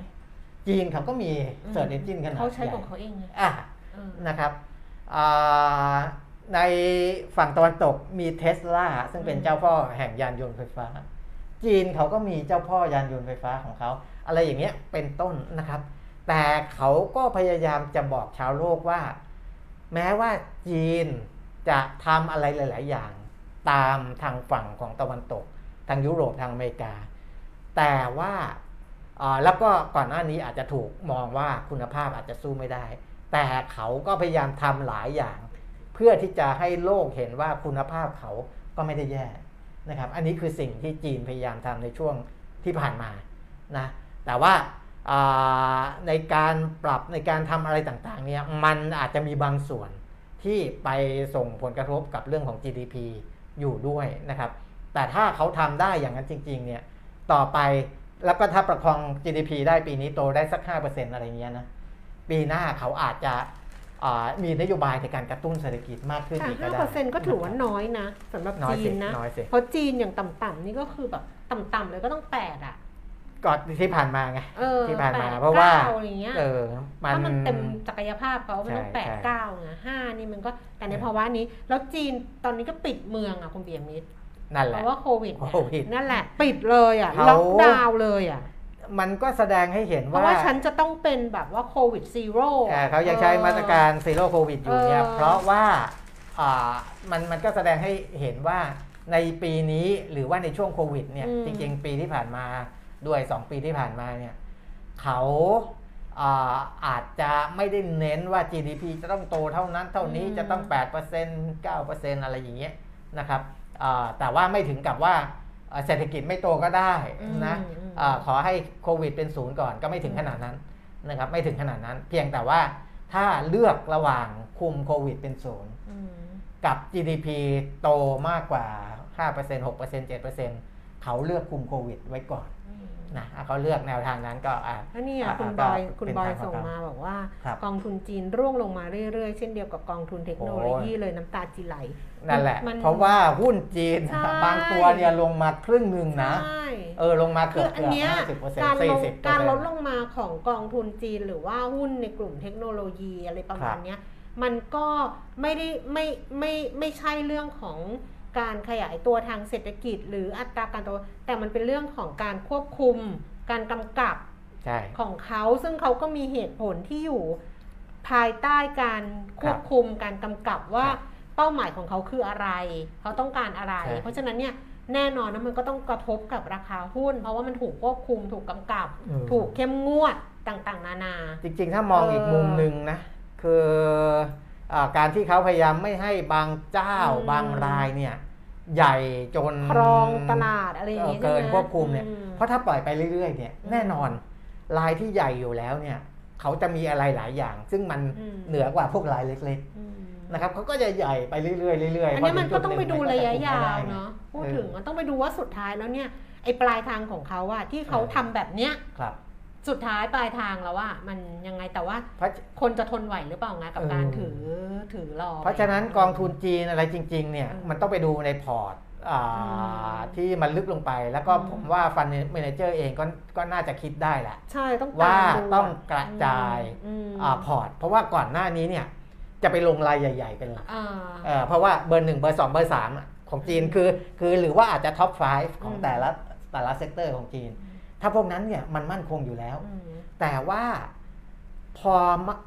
จีนเขาก็มี Search Engine ขนาดใหญ่เขาใช้ของเขาเองไงอะเออนะครับอ่าในฝั่งตะวันตกมีเทสลาซึ่งเป็นอืมเจ้าพ่อแห่งยานยนต์ไฟฟ้า จีนเขาก็มีเจ้าพ่อยานยนต์ไฟฟ้าของเขา อะไรอย่างเงี้ยเป็นต้นนะครับ แต่เขาก็พยายามจะบอกชาวโลกว่า แม้ว่าจีนจะทำอะไรหลาย ๆ อย่าง ตามทางฝั่งของตะวันตก ทางยุโรปทางอเมริกา แต่ว่าอ่าแล้วก็ก่อนหน้านี้อาจจะถูกมองว่าคุณภาพอาจจะสู้ไม่ได้ แต่เขาก็พยายามทำหลายอย่าง เพื่อที่จะให้โลกเห็นว่าคุณภาพเขาก็ไม่ได้แย่นะครับ อันนี้คือสิ่งที่จีนพยายามทำในช่วงที่ผ่านมานะ แต่ว่าอ่าในการปรับในการทำอะไรต่างๆเนี่ยมันอาจจะมีบางส่วนที่ไปส่งผลกระทบกับเรื่องของ GDP อยู่ด้วยนะครับ แต่ถ้าเขาทำได้อย่างนั้นจริง ๆ เนี่ยต่อไปแล้วก็ถ้าประคอง GDP ได้ปีนี้โตได้สัก 5%อะไรเงี้ยนะปีหน้าเขาอาจจะอ่ามีนโยบายในการกระตุ้นเศรษฐกิจมากขึ้นแต่อีกก็ห้าได้เปอร์เซ็นต์ก็ถือว่าน้อยนะสำหรับน้อยจีสินนะน้อยสิเพราะจีนอย่างต่ำๆนี่ก็คือแบบต่ำๆเลยก็ต้องแปดอะ ก่อนที่ผ่านมาไงเออที่ผ่านมาแปดเพราะว่าก้อะไรเงี้ยเออมันถ้ามันเต็มศักยภาพเขามันต้องใช่แปดใช่เก้าไงห้านี่มันก็แต่ในใช่ภาวะนี้ แล้วจีนตอนนี้ก็ปิดเมืองอะคุณเบียร์มิตรนั่นแหเพละราะว่าโควิดเนี่ยโควิดนั่นแหละ ปิดเลยอะเขาล็อกดาวน์เลยอะมันก็แสดงให้เห็นเพว่าราะว่าฉันจะต้องเป็นแบบว่าโควิด zero เอ่อเขายังใช้มาตรการ zero โควิดอยู่เนี่ยเออเพราะว่าอ่ามันมันก็แสดงให้เห็นว่าในปีนี้หรือว่าในช่วงโควิดเนี่ยจริงๆ ปีที่ผ่านมา ด้วย 2 ปีที่ผ่านมาเนี่ยเขาอ่าอาจจะไม่ได้เน้นว่า GDP จะต้องโตเท่านั้นเท่านี้จะต้อง 8% 9%อะไรอย่างเงี้ยนะครับอ่าแต่ว่าไม่ถึงกับว่าเอ่อเศรษฐกิจไม่โตก็ได้นะอืมอืมอาขอให้โควิดเป็นศูนย์ก่อนก็ไม่ถึงขนาดนั้นนะครับไม่ถึงขนาดนั้น เพียงแต่ว่าถ้าเลือกระหว่างคุมโควิดเป็นศูนย์อืมกับ GDP โตมากกว่า 5% 6% 7%เขาเลือกคุมโควิดไว้ก่อนอืม นะอะเขาเลือกแนวทางนั้นก็อะแล้วนี่อ่าอะคุณก็บอยคุณเป็นบอยทางของส่งเขามาบอกว่าครับกองทุนจีนร่วงลงมาเรื่อยๆ เช่นเดียวกับกองทุนเทคโนโลยีเลยน้ำตาจีไหลนั่นแหละมันเพราะว่าหุ้นจีนใช่บางตัวเนี่ยลงมาครึ่งหนึ่งนะใช่เออลงมาคืเกืออบอันเกือบเนี้ยห้าสิบเปอร์เซ็นการต์ลสี่งสิบการลดลงมาของกองทุนจีนหรือว่าหุ้นในกลุ่มเทคโนโลยีอะไรประมาณเนี้ยมันก็ไม่ได้ไม่ไม่ไม่ใช่เรื่องของ การขยายตัวทางเศรษฐกิจ หรืออัตราการโตแต่มันเป็นเรื่องของการควบคุม การกำกับใช่ของเขาซึ่งเขาก็มีเหตุผลที่อยู่ภายใต้การควบคุมการกำกับว่าครับเป้าหมายของเขาคืออะไร เขาต้องการอะไรใช่เพราะฉะนั้นเนี่ยแน่นอนนะมันก็ต้องกระทบกับราคาหุ้น เพราะว่ามันถูกควบคุมถูกกำกับอืมถูกเข้มงวดต่างๆ นานา จริง ๆ ถ้ามองเอออีอีกมุมหนึ่งนะ คืออาการที่เขาพยายามไม่ให้บางเจ้าอืมบางรายเนี่ย ใหญ่จนครองตลาดอะไรอย่างงี้เกินใช่ไหมควบคุมเนี่ยอืมเพราะถ้าปล่อยไปเรื่อยๆเนี่ยอืมแน่นอนรายที่ใหญ่อยู่แล้วเนี่ยเขาจะมีอะไรหลายอย่าง ซึ่งมันอืมเหนือกว่าพวกรายเล็กอืมๆนะครับเขาก็จะใหญ่ไปเรื่อยๆเรื่อยๆอันนี้มันพก็ถึต้องไปจุดูหนึ่ระยะมันก็จยาวคุมไม่ได้ไงเนาะพูดเออถึงมันต้องไปดูว่าสุดท้ายแล้วเนี่ยไอ้ปลายทางของเขาอะที่เขาเออทำแบบเนี้ยครับ สุดท้ายปลายทางแล้วว่ามันยังไงแต่ว่าเพราะคนจะทนไหวหรือเปล่าไงกับเออการถือถือรอเพราะฉะนั้นกองทุนจีนอะไรจริง ๆ เนี่ยอืมมันต้องไปดูในพอร์ตอ่าอืมที่มันลึกลงไปแล้วก็อืมผมว่า fund manager เองก็ก็น่าจะคิดได้แหละใช่ต้องว่าตมดูต้องกระจายอืมอ่าพอร์ต เพราะว่าก่อนหน้านี้เนี่ยจะไปลงรายใหญ่ ๆ เป็นหลักอ่าเอ่อเพราะว่าเบอร์หนึ่งเบอร์สองเบอร์สามอะของจีนคือ คือหรือว่าอาจจะ top 5 ของอืมแต่ละแต่ละ sector ของจีน ถ้าพวกนั้นเนี่ยมันมั่นคงอยู่แล้วอืมแต่ว่าพอ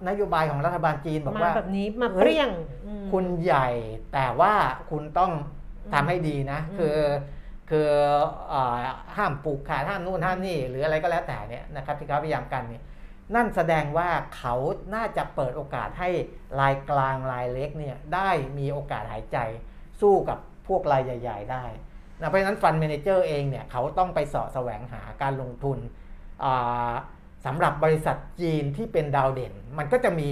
นโยบายของรัฐบาลจีนบอกมาว่าแบบนี้มาเฮ้ยเปรี้ยงอืมคุณใหญ่แต่ว่าคุณต้องอืมทำให้ดีนะอืมคือคือเอ่อห้ามปลูกขาดห้ามนู่นห้ามนี่ หรืออะไรก็แล้วแต่เนี่ยนะครับที่เขาพยายามกันเนี่ยนั่นแสดงว่าเขาน่าจะเปิดโอกาสให้รายกลางรายเล็กเนี่ยได้มีโอกาสหายใจสู้กับพวกรายใหญ่ ๆ ได้ นะเพราะฉะนั้นฟันเมนเจอร์เองเนี่ยเขาต้องไปเสาะแสวงหาการลงทุนอ่าสำหรับบริษัทจีนที่เป็นดาวเด่น มันก็จะมี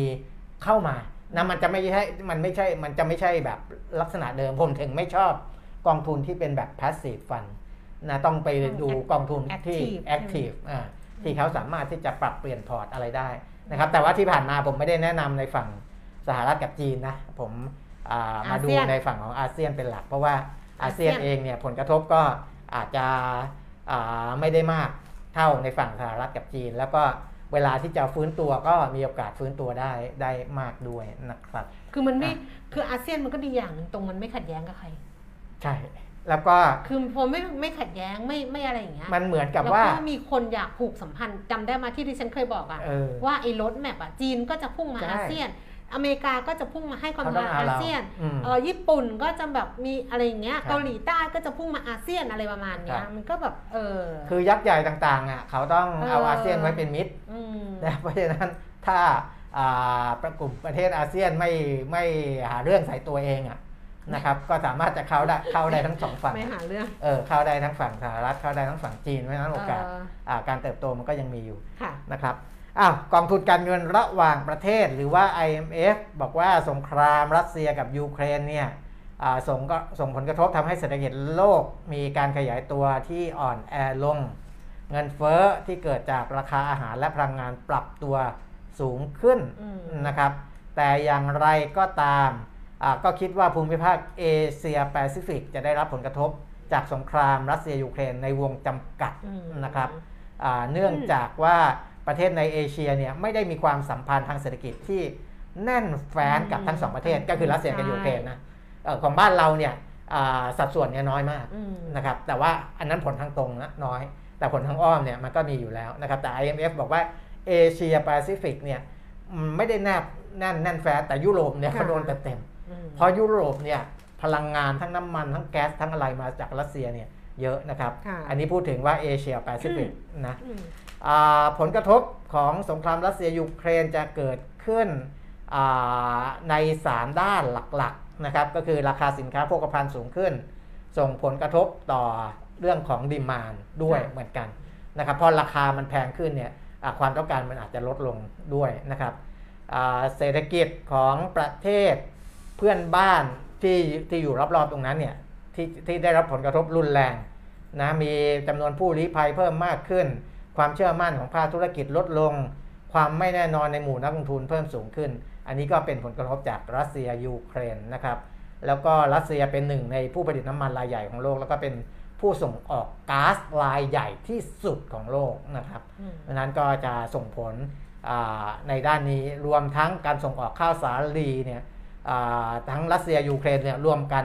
เข้ามานะมันจะไม่ใช่มันไม่ใช่มันจะไม่ใช่แบบลักษณะเดิมผมถึงไม่ชอบกองทุนที่เป็นแบบ passive fund นะต้องไปดูกองทุนที่ Active active อ่าที่เขาสามารถที่จะปรับเปลี่ยนพอร์ตอะไรได้นะครับแต่ว่าที่ผ่านมาผมไม่ได้แนะนำในฝั่งสหรัฐกับจีนนะ ผมอ่ามาดูอาเซียนในฝั่งของอาเซียนเป็นหลัก เพราะว่า อาเซียนอาเซียนเองเนี่ยผลกระทบก็อาจจะอ่าไม่ได้มากเท่าในฝั่งสหรัฐกับจีน แล้วก็เวลาที่จะฟื้นตัวก็มีโอกาสฟื้นตัวได้ได้มากด้วยนะครับ คือมันไม่อะคืออาเซียนมันก็ดีอย่างหนึ่งตรงมันไม่ขัดแย้งกับใคร ใช่แล้วก็คือพอไม่ไม่ขัดแย้งไม่ไม่อะไรอย่างเงี้ยมันเหมือนกับแล้วว่าก็มีคนอยากผูกสัมพันธ์จำได้มาที่ดิฉันเคยบอกอะเออว่าไอ้รถแมพอะจีนก็จะพุ่งมาใช่อาเซียน อเมริกาก็จะพุ่งมาให้ความเขาสำต้อคังญเอาอาเราเซียนอืมเออญี่ปุ่นก็จะแบบมีอะไรอย่างเงี้ยครับเกาหลีใต้ก็จะพุ่งมาอาเซียนอะไรประมาณเนี้คยรับมันก็แบบเออคือยักษ์ใหญ่ต่างๆอะเขาต้องเอาเอออาเซียนไว้เป็นมิตรอืมนะเพราะฉะนั้นถ้าอ่าประกลุ่มประเทศอาเซียนไม่ไม่หาเรื่องใส่ตัวเองอะนะครับก็สามารถจะเข้าได้เข้าได้ทั้งสองฝั่งไม่หาเรื่องเออเข้าได้ทั้งฝั่งสหรัฐเข้าได้ทั้งฝั่งจีนเพราะฉะนั้นโอกาสเอออ่าการเติบโตมันก็ยังมีอยู่ค่ะนะครับ อ้าวกองทุนการเงินระหว่างประเทศหรือว่า IMF บอกว่าสงครามรัสเซียกับยูเครนเนี่ยอ่าส่งก็ส่งผลกระทบทำให้เศรษฐกิจโลกมีการขยายตัวที่อ่อนแอลง เงินเฟ้อที่เกิดจากราคาอาหารและพลังงานปรับตัวสูงขึ้นอืมนะครับ แต่อย่างไรก็ตามอ่าก็คิดว่าภูมิภาคเอเชียแปซิฟิกจะได้รับผลกระทบจากสงครามรัสเซียยูเครนในวงจำกัดอืมนะครับอ่าเนื่องจากว่า ประเทศในเอเชียเนี่ยไม่ได้มีความสัมพันธ์ทางเศรษฐกิจที่แน่นแฟ้นกับทั้งสองประเทศก็คือรัสเซียกับยูเครนนะเอ่อของบ้านเราเนี่ยอ่าสัดส่วนเนี่ยน้อยมากอืมนะครับแต่ว่าอันนั้นผลทางตรงนะน้อย แต่ผลทางอ้อมเนี่ยมันก็มีอยู่แล้วนะครับแต่ IMF บอกว่าเอเชียแปซิฟิกเนี่ยอืมไม่ได้แนบแน่นแน่นแฟ้นแต่ยุโรปเนี่ยค่ะเขาโดนเต็มอืมๆเพราะยุโรปเนี่ยพลังงานทั้งน้ำมันทั้งแก๊สทั้งอะไรมาจากรัสเซียเนี่ยเยอะนะครับค่ะอันนี้พูดถึงว่าเอเชียแปซิฟิกนะอืมอ่า ผลกระทบของสงครามรัสเซียยูเครนจะเกิดขึ้นอ่าใน 3 ด้านหลักๆนะครับก็คือราคาสินค้าโภคภัณฑ์สูงขึ้น ส่งผลกระทบต่อเรื่องของดีมานด้วยเหมือนกันนะครับพราะราคามันแพงขึ้นเนี่ยความต้องการมันอาจจะลดลงด้วยนะครับเศรษฐกิจของประเทศเพื่อนบ้านที่ที่อยู่รอบๆตรงนั้นเนี่ยที่ที่ได้รับผลกระทบรุนแรงนะมีจำนวนผู้ลี้ภัยเพิ่มมากขึ้น ความเชื่อมั่นของภาคธุรกิจลดลง ความไม่แน่นอนในหมู่นักลงทุนเพิ่มสูงขึ้น อันนี้ก็เป็นผลกระทบจากรัสเซียยูเครนนะครับแล้วก็รัสเซียเป็นหนึ่งในผู้ผลิตน้ำมันรายใหญ่ของโลก แล้วก็เป็นผู้ส่งออกก๊าซรายใหญ่ที่สุดของโลกนะครับอืมดังนั้นก็จะส่งผลอ่าในด้านนี้รวมทั้งการส่งออกข้าวสาลีเนี่ยอ่าทั้งรัสเซียยูเครนเนี่ยรวมกัน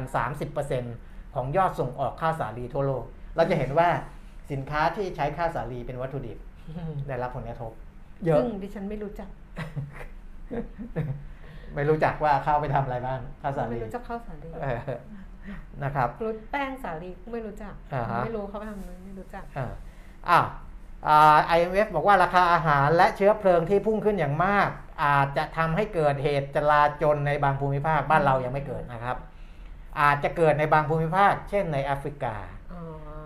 30%ของยอดส่งออกข้าวสาลีทั่วโลก เราจะเห็นว่า สินค้าที่ใช้ข้าวสาลีเป็นวัตถุดิบได้รับผลกระทบ เยอะซึ่งดิฉันไม่รู้จัก ไม่รู้จักว่าข้าวไปทำอะไรบ้างข้าวสาไม่ลีรู้จักข้าวสาลีเออนะครับรู้แป้งสาลีไม่รู้จักอ่าฮะไม่รู้เขาไปทำอะไรไม่รู้จักอ่าอ้าวอ่า IMF บอกว่าราคาอาหารและเชื้อเพลิงที่พุ่งขึ้นอย่างมาก อาจจะทำให้เกิดเหตุจลาจลในบางภูมิภาคบ้านเรายังไม่เกิดนะครับ อาจจะเกิดในบางภูมิภาค เช่นในแอฟริกาอ๋อ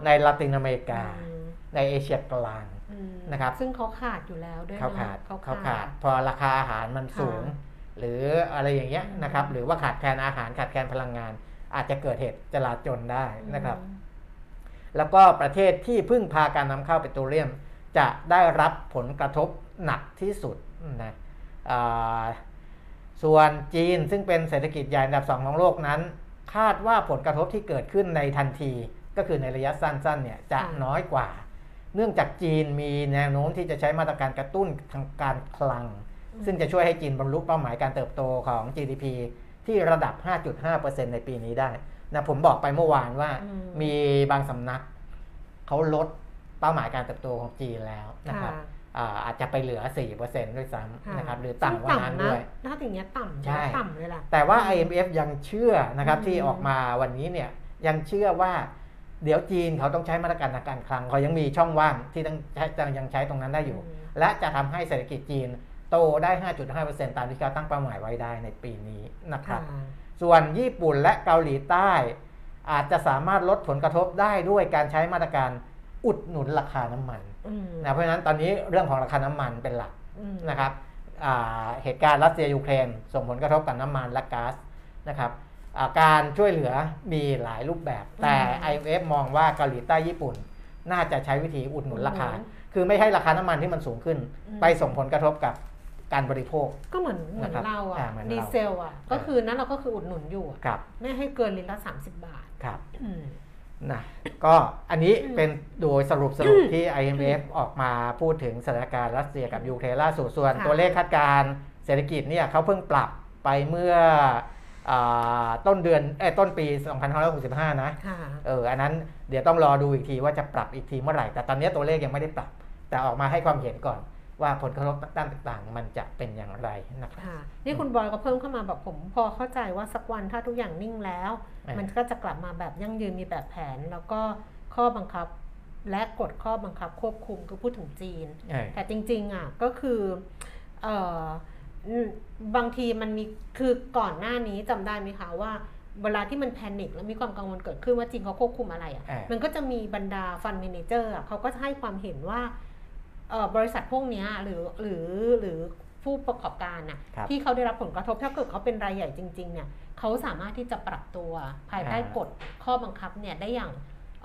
ในลาตินอเมริกาอืมในเอเชียกลางอืมนะครับ ซึ่งเขาขาดอยู่แล้วด้วยเขาเนอะขาดเขาเขาขาขาดดพอราคาอาหารมันสูงค่ะหรืออะไรอย่างเงี้ยอืมนะครับ หรือว่าขาดแคลนอาหารขาดแคลนพลังงาน อาจจะเกิดเหตุจลาจลได้นะครับอืมแล้วก็ประเทศที่พึ่งพาการนำเข้าปิโตรเลียม จะได้รับผลกระทบหนักที่สุดนะอ่าส่วนจีนซึ่งเป็นเศรษฐกิจใหญ่อันดับสองของโลกนั้น คาดว่าผลกระทบที่เกิดขึ้นในทันที ก็คือในระยะสั้นๆเนี่ยจะค่ะน้อยกว่า เนื่องจากจีนมีแนวโน้มที่จะใช้มาตรการกระตุ้นทางการคลัง ซึ่งจะช่วยให้จีนบรรลุเป้าหมายการเติบโตของ GDP ที่ระดับ 5.5%ในปีนี้ได้นะผมบอกไปเมื่อวานว่าอืมมีบางสำนักเขาลดเป้าหมายการเติบโตของจีนแล้วนะครับค่ะอ่าอาจจะไปเหลือ 4%ด้วยซ้ำนะครับหรือต่ำกว่าซึ่งนั้นด้วยะถ้าอย่างเงี้ยต่ำใช่ต่ำเลยล่ะแต่ว่า IMF ยังเชื่อนะครับอืมที่ออกมาวันนี้เนี่ยยังเชื่อว่า เดี๋ยวจีนเขาต้องใช้มาตรการทางการคลังเขายังมีช่องว่างที่ต้องใช้ยังใช้ตรงนั้นได้อยู่อืมและจะทำให้เศรษฐกิจจีนโตได้ 5.5%ตามที่เขาตั้งเป้าหมายไว้ได้ในปีนี้นะครับค่ะส่วนญี่ปุ่นและเกาหลีใต้ อาจจะสามารถลดผลกระทบได้ด้วยการใช้มาตรการอุดหนุนราคาน้ำมันอืมนะเพราะฉะนั้นตอนนี้เรื่องของราคาน้ำมันเป็นหลักอืมนะครับอ่าเหตุการณ์รัสเซียยูเครนส่งผลกระทบกับน้ำมันและก๊าซนะครับอ่า การช่วยเหลือมีหลายรูปแบบ แต่ IMF มองว่าเกาหลีใต้ญี่ปุ่น น่าจะใช้วิธีอุดหนุนราคา คือไม่ให้ราคาน้ำมันที่มันสูงขึ้น ไปส่งผลกระทบกับการบริโภค ก็เหมือนเหมือนนะครับเราอ่าอะเหมือนเราดีเซลอะก็คือนั่นเราก็คืออุดหนุนอยู่อะครับไม่ให้เกินลิตรละ30 บาทครับอืมนะก็อันนี้อืมเป็นโดยสรุปสรุปที่ IMF ออกมาพูดถึงสถานการณ์รัสเซียกับยูเครนล่าสุดส่วนค่ะตัวเลขคาดการณ์เศรษฐกิจเนี่ยเขาเพิ่งปรับไปเมื่ออา ต้นเดือนเอ้ยต้นปี 2565นะค่ะเอออันนั้นเดี๋ยวต้องรอดูอีกทีว่าจะปรับอีกทีเมื่อไหร่ แต่ตอนนี้ตัวเลขยังไม่ได้ปรับ แต่ออกมาให้ความเห็นก่อนว่าผลกระทบด้านต่างๆ มันจะเป็นอย่างไรนะครับค่ะนี่คุณบอยก็เพิ่มเข้ามาบอกผมพอเข้าใจว่าสักวันถ้าทุกอย่างนิ่งแล้วอ่ามัมันก็จะกลับมาแบบยั่งยืนมีแบบแผน แล้วก็ข้อบังคับและกฎข้อบังคับควบคุมคือพูดถึงจีนเออแต่จริงๆอะก็คือเอออืม บางทีมันมีคือก่อนหน้านี้จำได้ไหมคะว่าเวลาที่มันแพนิคแล้วมีความกังวลเกิดขึ้นว่าจีนเขาควบคุมอะไรอ่าอะ่ะ มันก็จะมีบรรดาฟันเมนเจอร์เขาก็จะให้ความเห็นว่าเอ่อบริษัทพวกเนี้ยหรือหรือหรือผู้ประกอบการน่ะครับที่เขาได้รับผลกระทบถ้าเกิดเขาเป็นรายใหญ่จริง ๆ เนี่ยเขาสามารถที่จะปรับตัวภายใต้อ่ากฎข้อบังคับเนี่ยได้อย่าง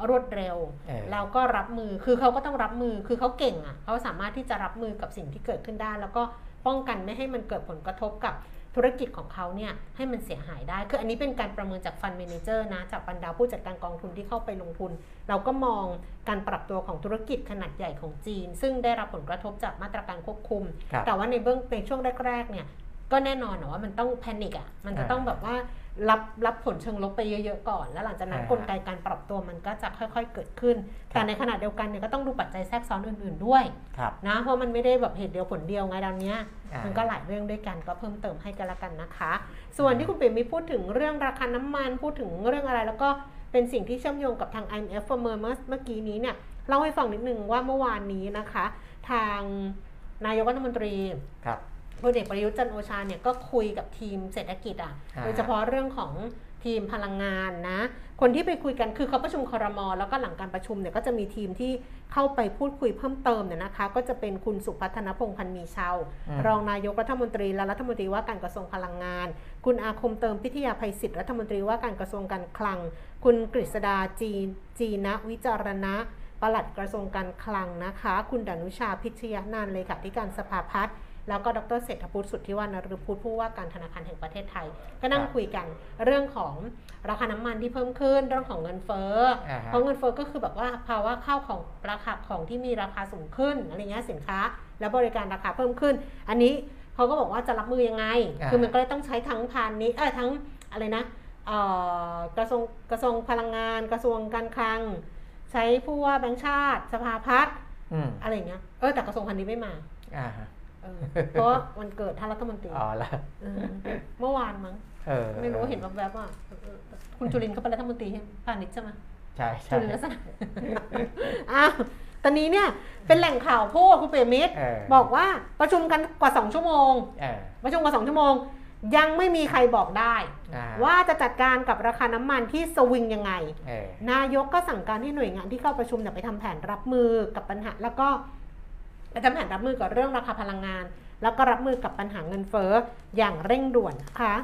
รวดเร็วเออแล้วก็รับมือคือเขาก็ต้องรับมือคือเขาเก่งอะเขาสามารถที่จะรับมือกับสิ่งที่เกิดขึ้นได้แล้วก็ ป้องกันไม่ให้มันเกิดผลกระทบกับธุรกิจของเขาเนี่ยให้มันเสียหายได้ คืออันนี้เป็นการประเมินจากฟันเมนเจอร์นะ จากบรรดาผู้จัดการกองทุนที่เข้าไปลงทุน เราก็มองการปรับตัวของธุรกิจขนาดใหญ่ของจีน ซึ่งได้รับผลกระทบจากมาตรการควบคุมครับแต่ว่าในเบื้องในช่วงแรกๆเนี่ยก็แน่นอนนะว่ามันต้องแพนิคอะ มันจะอ่าต้องแบบว่า รับรับผลเชิงลบไปเยอะๆก่อน แล้วหลังจากนั้นอ่ากลไกการปรับตัวมันก็จะค่อยๆเกิดขึ้นครับแต่ในขณะเดียวกันเนี่ยก็ต้องดูปัจจัยแทรกซ้อนอื่นๆด้วยครับนะเพราะมันไม่ได้แบบเหตุเดียวผลเดียวไงดาวเนี้ยอ่ามัมันก็หลายเรื่องด้วยกันก็เพิ่มเติมให้กันละกันนะคะ ส่วนที่คุณเป๋มีพูดถึงเรื่องราคาน้ำมันพูดถึงเรื่องอะไร แล้วก็เป็นสิ่งที่เชื่อมโยงกับทาง IMF ประเมินเมื่อเมื่อกี้นี้เนี่ยเล่าให้ฟังนิดนึงว่าเมื่อวานนี้นะคะ ทางนายกรัฐมนตรีครับ พลเอกประยุทธ์จันทร์โอชาเนี่ยก็คุยกับทีมเศรษฐกิจอะอ่าโดยเฉพาะเรื่องของทีมพลังงานนะ คนที่ไปคุยกันคือเขาประชุมครมแล้วก็หลังการประชุมเนี่ยก็จะมีทีมที่เข้าไปพูดคุยเพิ่มเติมเนี่ยนะคะ ก็จะเป็นคุณสุพัฒนพงษ์พันธ์มีเชาวอืมรองนายกรัฐมนตรีและรัฐมนตรีว่าการกระทรวงพลังงาน คุณอาคมเติมพิทยาภัยศิษย์รัฐมนตรีว่าการกระทรวงการคลัง คุณกฤษดาจีนจีนะวิจารณะปลัดกระทรวงการคลังนะคะ คุณดานุชาพิชยนานท์เลขาธิการสภาพัฒน์ แล้วก็ดรเศรษฐพุทธสุทธิวานฤพุทธผู้ว่าการธนาคารแห่งประเทศไทย ก็นั่งครับคุยกันเรื่องของราคาน้ำมันที่เพิ่มขึ้นเรื่องของเงินเฟ้ออาฮะเพราะเงินเฟ้อก็คือแบบว่าภาวะข้าวของราคาของที่มีราคาสูงขึ้นอะไรเงี้ยสินค้า และบริการราคาเพิ่มขึ้น อันนี้เขาก็บอกว่าจะรับมือยังไงอ่าคือมันก็เลยต้องใช้ทั้งพาณิชย์เออทั้งอะไรนะเอ่อกระทรวงกระทรวงพลังงาน กระทรวงการคลัง ใช้ผู้ว่าแบงค์ชาติ สภาพัฒน์อืมอะไรเงี้ยเออแต่กระทรวงพาณิชย์ไม่มาอ่าฮะ เออเพราะว่าวันเกิดท่านรัฐมนตรีอ๋อละเออเมื่อวานมั้งเออไม่รู้เห็นแวบๆว่าเออคุณจุลินทร์เขาเป็นรัฐมนตรีพาณิชย์ใช่ไหมใช่จุใช่ลินลักษณะอ้าวตอนนี้เนี่ยเป็นแหล่งข่าวพูดคุณเปรมิตรเออบอกว่าประชุมกันกว่า2ชั่วโมงเออประชุมกว่า2ชั่วโมง ยังไม่มีใครบอกได้อ่าว่าจะจัดการกับราคาน้ำมันที่สวิงยังไงเออนายกก็สั่งการให้หน่วยงานที่เข้าประชุมเนี่ยไปทำแผนรับมือกับปัญหาแล้วก็ ไปทำแผนรับมือกับเรื่องราคาพลังงาน แล้วก็รับมือกับปัญหาเงินเฟ้ออย่างเร่งด่วนนะคะ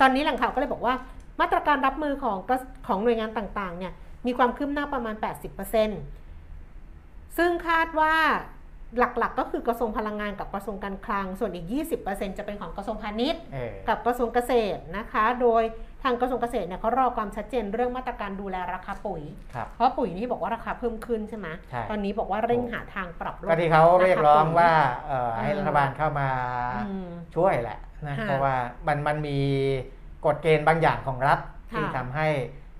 ตอนนี้แหล่งข่าวก็เลยบอกว่า มาตรการรับมือของกระของหน่วยงานต่างๆเนี่ยมีความคืบหน้าประมาณ 80%ซึ่งคาดว่าหลักๆ ก็คือกระทรวงพลังงานกับกระทรวงการคลัง ส่วนอีก 20%จะเป็นของกระทรวงพาณิชย์เออกับกระทรวงเกษตรนะคะ โดย ทางกระทรวงเกษตรเนี่ยเขารอความชัดเจนเรื่องมาตรการดูแลราคาปุ๋ย ครับ เพราะปุ๋ยนี่บอกว่าราคาเพิ่มขึ้นใช่ไหมใช่ ตอนนี้บอกว่าเร่งหาทางปรับลด ก็ที่เขาเรียกร้องปุ๋ยว่าเอ่อให้เออรัฐบาลเข้ามาอืม ช่วยแหละนะค่ะเพราะว่ามันมันมีกฎเกณฑ์บางอย่างของรัฐค่ะ ที่ทำให้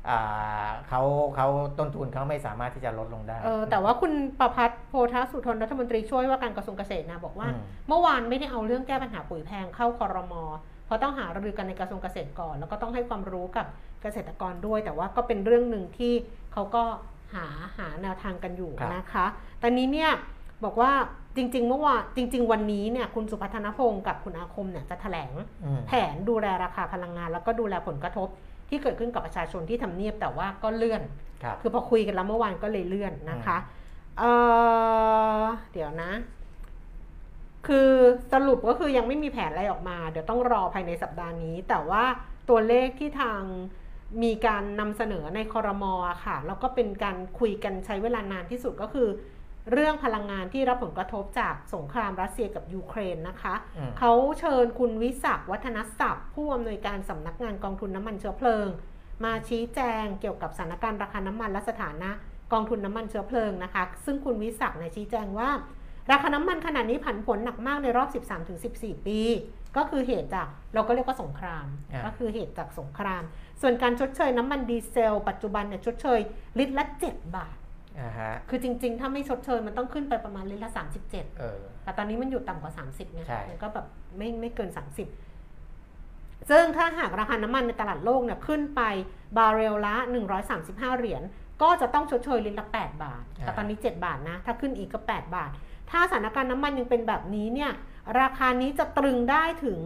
อ่าเขาเขาต้นทุนเขาไม่สามารถที่จะลดลงได้ เออแต่ว่าคุณประพัฒน์โพธสุทนรัฐมนตรีช่วยว่าการกระทรวงเกษตรนะบอกว่า อืม เมื่อวานไม่ได้เอาเรื่องแก้ปัญหาปุ๋ยแพงเข้าคอรมอเพ ราะต้องหารือกันในกระทรวงเกษตรก่อน แล้วก็ต้องให้ความรู้กับเกษตรกรด้วย แต่ว่าก็เป็นเรื่องหนึ่งที่เขาก็หาหาแนวทางกันอยู่ครับนะคะ ตอนนี้เนี่ยบอกว่าจริง ๆ เมื่อวานจริง ๆ วันนี้เนี่ยคุณสุพัฒนพงศ์กับคุณอาคมเนี่ยจะแถลงอืมแผนดูแลราคาพลังงาน แล้วก็ดูแลผลกระทบที่เกิดขึ้นกับประชาชนที่ทำเนียบแต่ว่าก็เลื่อนครับคือพอคุยกันแล้วเมื่อวานก็เลยเลื่อนนะคะเอ่อเดี๋ยวนะ คือสรุปก็คือยังไม่มีแผนอะไรออกมา เดี๋ยวต้องรอภายในสัปดาห์นี้ แต่ว่าตัวเลขที่ทางมีการนำเสนอในคอรมอค่ะ แล้วก็เป็นการคุยกันใช้เวลานานที่สุดก็คือ เรื่องพลังงานที่รับผลกระทบจากสงครามรัสเซียกับยูเครนนะคะอืมเขาเชิญคุณวิศักดิ์วัฒนศัพท์ ผู้อำนวยการสำนักงานกองทุนน้ำมันเชื้อเพลิง มาชี้แจงเกี่ยวกับสถานการณ์ราคาน้ำมันและสถานะกองทุนน้ำมันเชื้อเพลิงนะคะ ซึ่งคุณวิศักดิ์เนี่ยชี้แจงว่า ราคาน้ำมันขนาดนี้ผันผวนหนักมากในรอบ 13-14 ปี ก็คือเหตุจากเราก็เรียกว่าสงครามอ่าก็คือเหตุจากสงคราม ส่วนการชดเชยน้ำมันดีเซล ปัจจุบันเนี่ยชดเชยลิตรละ 7 บาทอ่าฮะคือจริง ๆ ถ้าไม่ชดเชยมันต้องขึ้นไปประมาณลิตรละ 37เออแต่ตอนนี้มันอยู่ต่ำกว่า 30ไงใช่มันก็แบบไม่ไม่เกิน 30 ซึ่งถ้าหากราคาน้ำมันในตลาดโลกเนี่ยขึ้นไปบาร์เรลละ 135 เหรียญก็จะต้องชดเชยลิตรละ 8 บาท แต่ตอนนี้ 7 บาทนะ ถ้าขึ้นอีกก็ 8 บาท ถ้าสถานการณ์น้ำมันยังเป็นแบบนี้เนี่ยราคานี้จะตรึงได้ถึง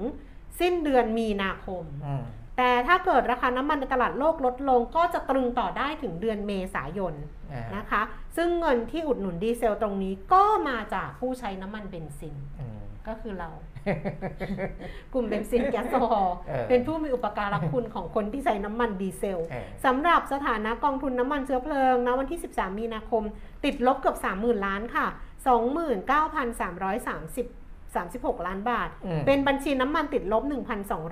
สิ้นเดือนมีนาคมอืมแต่ถ้าเกิดราคาน้ำมันในตลาดโลกลดลงก็จะตรึงต่อได้ถึงเดือนเมษายนอ่าฮะนะคะ ซึ่งเงินที่อุดหนุนดีเซลตรงนี้ก็มาจากผู้ใช้น้ำมันเบนซินอืมก็คือเรา กลุ่มเบนซินแก๊สโซฮอล์เออเป็นผู้มีอุปการะคุณของคนที่ใช้น้ำมันดีเซลเออสำหรับสถานะกองทุนน้ำมันเชื้อเพลิงณวันที่ 13 มีนาคม ติดลบเกือบ 30,000 ล้านค่ะ 29,330 36 ล้านบาทอืมเป็นบัญชีน้ำมันติดลบ